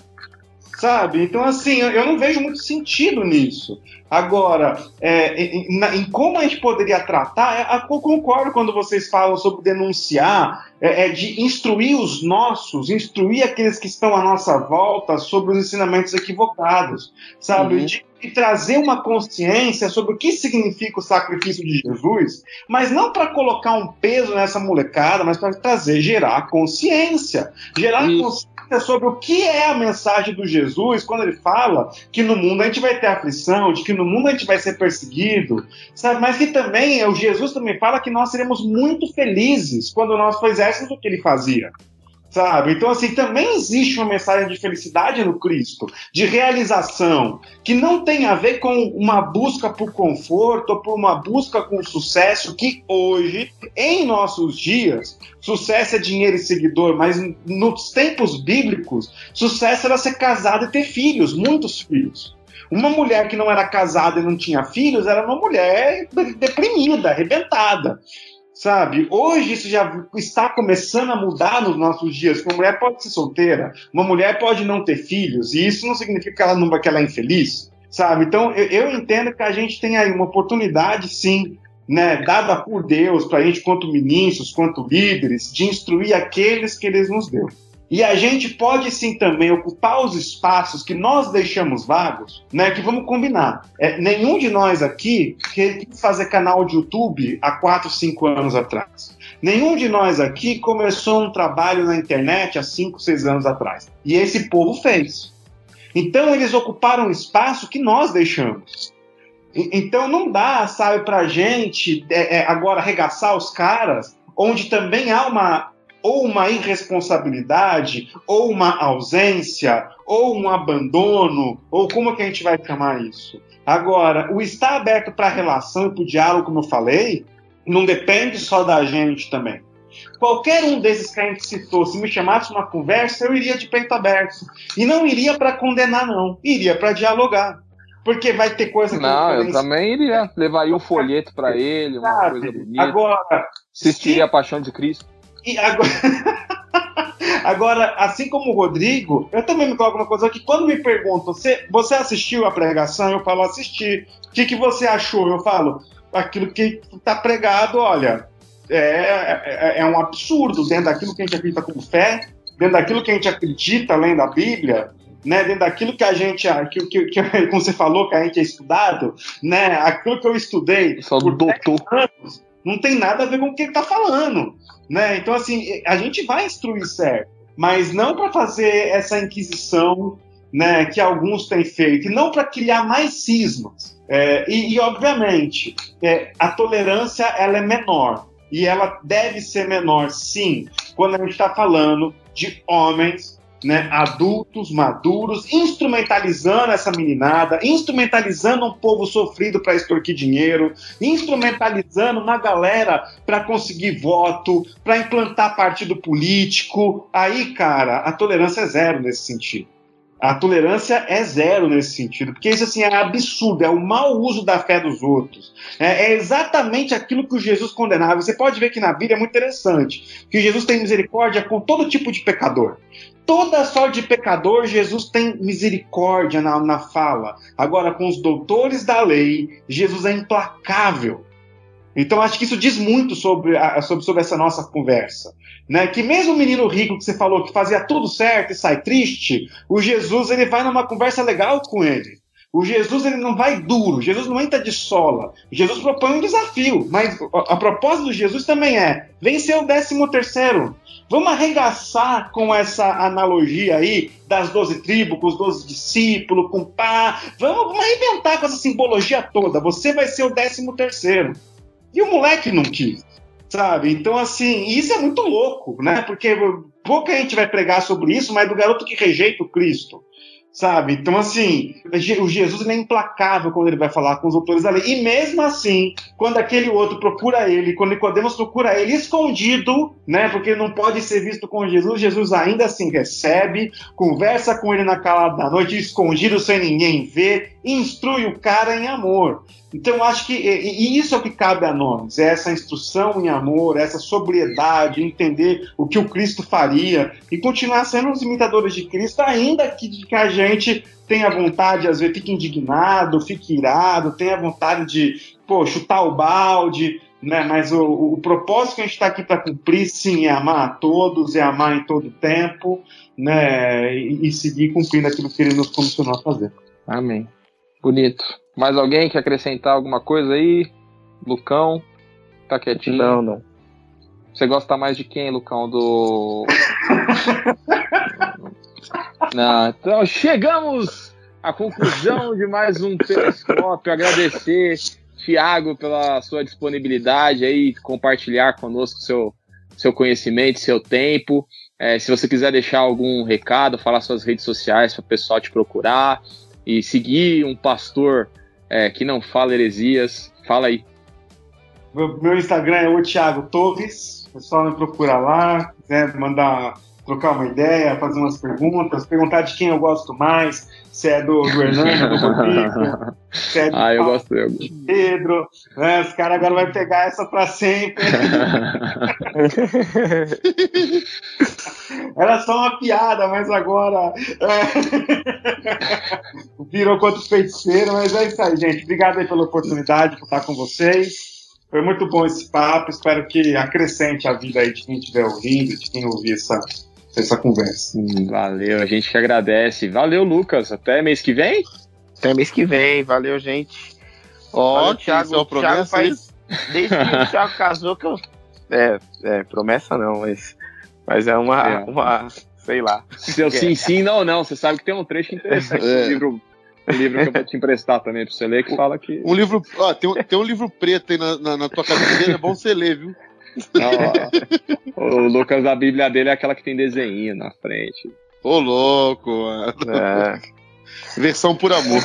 Sabe? Então, assim, eu não vejo muito sentido nisso. Agora, é, em, em como a gente poderia tratar, é, eu concordo quando vocês falam sobre denunciar, é, é de instruir os nossos, instruir aqueles que estão à nossa volta sobre os ensinamentos equivocados, sabe? Uhum. De, de trazer uma consciência sobre o que significa o sacrifício de Jesus, mas não para colocar um peso nessa molecada, mas para trazer, gerar consciência. Gerar Isso. consciência sobre o que é a mensagem do Jesus quando ele fala que no mundo a gente vai ter aflição, de que no mundo a gente vai ser perseguido, sabe? Mas que também o Jesus também fala que nós seremos muito felizes quando nós fizéssemos o que ele fazia. Sabe? Então, assim, também existe uma mensagem de felicidade no Cristo, de realização, que não tem a ver com uma busca por conforto por uma busca com sucesso, que hoje, em nossos dias, sucesso é dinheiro e seguidor, mas nos tempos bíblicos, sucesso era ser casado e ter filhos, muitos filhos. Uma mulher que não era casada e não tinha filhos era uma mulher deprimida, arrebentada. Sabe? Hoje isso já está começando a mudar nos nossos dias. Uma mulher pode ser solteira, uma mulher pode não ter filhos, e isso não significa que ela, não, que ela é infeliz. Sabe? Então eu, eu entendo que a gente tem aí uma oportunidade, sim, né, dada por Deus para a gente, quanto ministros, quanto líderes, de instruir aqueles que Ele nos deu. E a gente pode sim também ocupar os espaços que nós deixamos vagos, né? Que vamos combinar. É, nenhum de nós aqui quis fazer canal de YouTube há 4, 5 anos atrás. Nenhum de nós aqui começou um trabalho na internet há 5, 6 anos atrás. E esse povo fez. Então eles ocuparam um espaço que nós deixamos. E- Então não dá, sabe, pra gente é, é, agora arregaçar os caras, onde também há uma ou uma irresponsabilidade, ou uma ausência, ou um abandono, ou como que a gente vai chamar isso? Agora, o estar aberto para a relação e para o diálogo, como eu falei, não depende só da gente também. Qualquer um desses que a gente citou, se me chamasse uma conversa, eu iria de peito aberto. E não iria para condenar, não. Iria para dialogar. Porque vai ter coisa que Não, eu vou também iria. Levaria um folheto pra ele, uma Sabe? coisa bonita. Agora, Assistiria a Paixão de Cristo. E agora, agora, assim como o Rodrigo, eu também me coloco uma coisa que quando me perguntam, você, você assistiu a pregação? Eu falo, assisti. O que, que você achou? Eu falo, aquilo que está pregado, olha, é, é, é um absurdo dentro daquilo que a gente acredita como fé, dentro daquilo que a gente acredita além da Bíblia, né, dentro daquilo que a gente, que, que, que, como você falou, que a gente é estudado, né, aquilo que eu estudei Só por doutor. 10 anos, não tem nada a ver com o que ele está falando. Né? Então, assim, a gente vai instruir certo, mas não para fazer essa inquisição né, que alguns têm feito, e não para criar mais cismas. É, e, e, obviamente, é, a tolerância ela é menor, e ela deve ser menor, sim, quando a gente está falando de homens né, adultos, maduros, instrumentalizando essa meninada, instrumentalizando um povo sofrido para extorquir dinheiro, instrumentalizando uma galera para conseguir voto, para implantar partido político. Aí, cara, a tolerância é zero nesse sentido. A tolerância é zero nesse sentido, porque isso assim é absurdo, é o mau uso da fé dos outros. É, é, exatamente aquilo que o Jesus condenava. Você pode ver que na Bíblia é muito interessante, que Jesus tem misericórdia com todo tipo de pecador. Toda sorte de pecador, Jesus tem misericórdia na, na fala. Agora, com os doutores da lei, Jesus é implacável. Então, acho que isso diz muito sobre, sobre, sobre essa nossa conversa. Né? Que mesmo o menino rico que você falou que fazia tudo certo e sai triste, o Jesus ele vai numa conversa legal com ele. O Jesus ele não vai duro, Jesus não entra de sola. Jesus propõe um desafio, mas a, a propósito do Jesus também é vencer o décimo terceiro. Vamos arregaçar com essa analogia aí das doze tribos, com os doze discípulos, com pá. Vamos, vamos arrebentar com essa simbologia toda. Você vai ser o décimo terceiro. E o moleque não quis sabe? Então, assim, isso é muito louco, né? Porque pouca gente vai pregar sobre isso, mas do garoto que rejeita o Cristo sabe? Então, assim, o Jesus é implacável quando ele vai falar com os autores da lei. E mesmo assim, quando aquele outro procura ele, quando Nicodemos procura ele escondido, né? Porque não pode ser visto com Jesus, Jesus ainda assim recebe, conversa com ele na calada da noite, escondido sem ninguém ver, instrui o cara em amor. Então, acho que e isso é o que cabe a nós, é essa instrução em amor, essa sobriedade, entender o que o Cristo faria e continuar sendo os imitadores de Cristo, ainda que, que a gente tenha vontade, às vezes fique indignado, fique irado, tenha vontade de pô, chutar o balde, né? Mas o, o propósito que a gente está aqui para cumprir, sim, é amar a todos, é amar em todo tempo, né? E, e seguir cumprindo aquilo que ele nos comissionou a fazer. Amém. Bonito. Mais alguém quer acrescentar alguma coisa aí? Lucão? Tá quietinho? Não, não. Você gosta mais de quem, Lucão? Do. não, então chegamos à conclusão de mais um telescópio. Agradecer, Tiago, pela sua disponibilidade aí, compartilhar conosco seu, seu conhecimento, seu tempo. É, se você quiser deixar algum recado, falar suas redes sociais para o pessoal te procurar e seguir um pastor é, que não fala heresias, fala aí. Meu, Instagram é o Thiago Torres, o pessoal me procura lá, quiser mandar trocar uma ideia, fazer umas perguntas, perguntar de quem eu gosto mais, se é do, do Hernando, do Rodrigo, se é do ah, eu gosto, eu... Pedro. Né? Os caras agora vão pegar essa para sempre. Era só uma piada, mas agora é... virou quanto feiticeiro, mas é isso aí, gente. Obrigado aí pela oportunidade por estar com vocês. Foi muito bom esse papo, espero que acrescente a vida aí de quem estiver ouvindo, de quem ouvir essa, essa conversa. Valeu, a gente que agradece. Valeu, Lucas. Até mês que vem? Até mês que vem. Valeu, gente. Ó, oh, Thiago, o Thiago faz. Desde que o Thiago casou que eu. É, é, promessa não, mas. Mas é uma. É. uma sei lá. Seu sim, sim, não, não. Você sabe que tem um trecho interessante é. livro um livro que eu vou te emprestar também pra você ler, que fala que. Um livro. Ó, tem, um, tem um livro preto aí na, na, na tua cabeceira, é bom você ler, viu? Não, o Lucas, a Bíblia dele é aquela que tem desenho na frente. Ô, louco, mano. É. Versão por amor.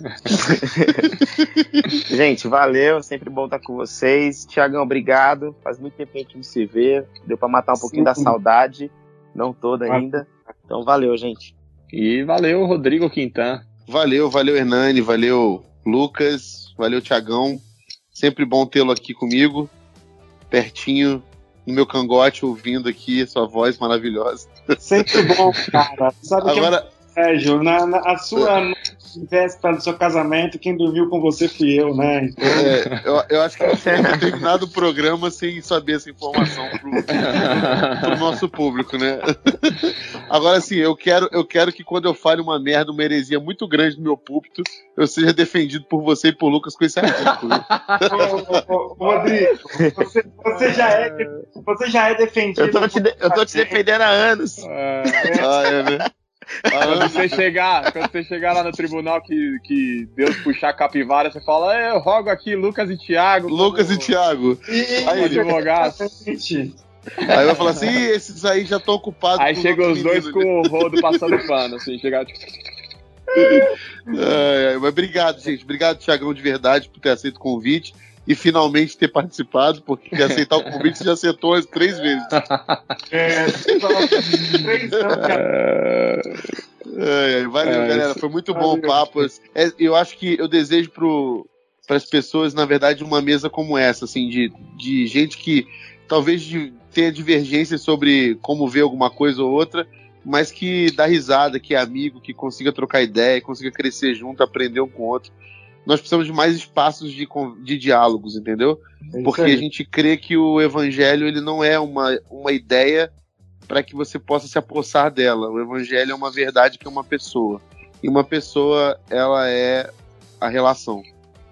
gente, valeu, sempre bom estar com vocês. Tiagão, obrigado. Faz muito tempo que a gente não se vê. Deu para matar um pouquinho Sim. da saudade. Não toda ainda. Então, valeu, gente. E valeu, Rodrigo Quintan. Valeu, valeu, Hernani. Valeu, Lucas. Valeu, Tiagão. Sempre bom tê-lo aqui comigo pertinho no meu cangote, ouvindo aqui sua voz maravilhosa. Sempre bom, cara. Sabe Agora... que é um na, na, a sua véspera do seu casamento, quem dormiu com você fui eu, né? Então... É, eu, eu, acho que ter terminado o programa sem saber essa informação pro, pro nosso público, né? Agora, assim, eu quero, eu quero que quando eu fale uma merda, uma heresia muito grande no meu púlpito, eu seja defendido por você e por Lucas com esse artigo. Rodrigo, você, você, já é, você já é defendido. Eu tô te, de, eu tô te defendendo há anos. É. Ah, é, né? Quando você, chegar, quando você chegar lá no tribunal que, que Deus puxar a capivara, você fala, eu rogo aqui Lucas e Tiago. Lucas como, e Tiago. Aí, advogado. Aí vai falar assim, esses aí já estão ocupados. Aí chega os dois com o rodo passando pano, assim, chegar. é, mas obrigado, gente. Obrigado, Tiagão, de verdade, por ter aceito o convite e finalmente ter participado, porque aceitar o convite você já aceitou as três vezes. É, três anos, é, valeu, é, galera. Foi muito bom o papo. É, eu acho que eu desejo para as pessoas, na verdade, uma mesa como essa, assim, de, de gente que talvez de, tenha divergências sobre como ver alguma coisa ou outra, mas que dá risada, que é amigo, que consiga trocar ideia, consiga crescer junto, aprender um com o outro nós precisamos de mais espaços de, de diálogos, entendeu? É Porque a gente crê que o evangelho ele não é uma, uma ideia para que você possa se apossar dela. O evangelho é uma verdade que é uma pessoa. E uma pessoa, ela é a relação.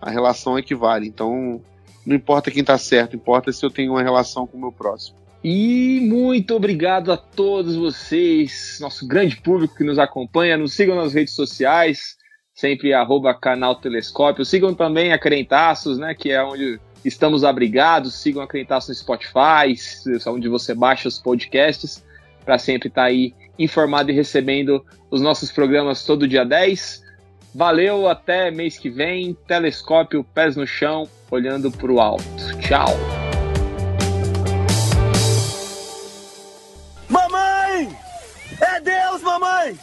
A relação é que vale. Então, não importa quem está certo, importa se eu tenho uma relação com o meu próximo. E muito obrigado a todos vocês, nosso grande público que nos acompanha. Nos sigam nas redes sociais sempre arroba canal Telescópio. Sigam também a Crentaços, né? Que é onde estamos abrigados. Sigam a Crentaços no Spotify, é onde você baixa os podcasts, para sempre estar tá aí informado e recebendo os nossos programas todo dia 10. Valeu, até mês que vem. Telescópio, pés no chão, olhando para o alto. Tchau! Mamãe! É Deus, mamãe!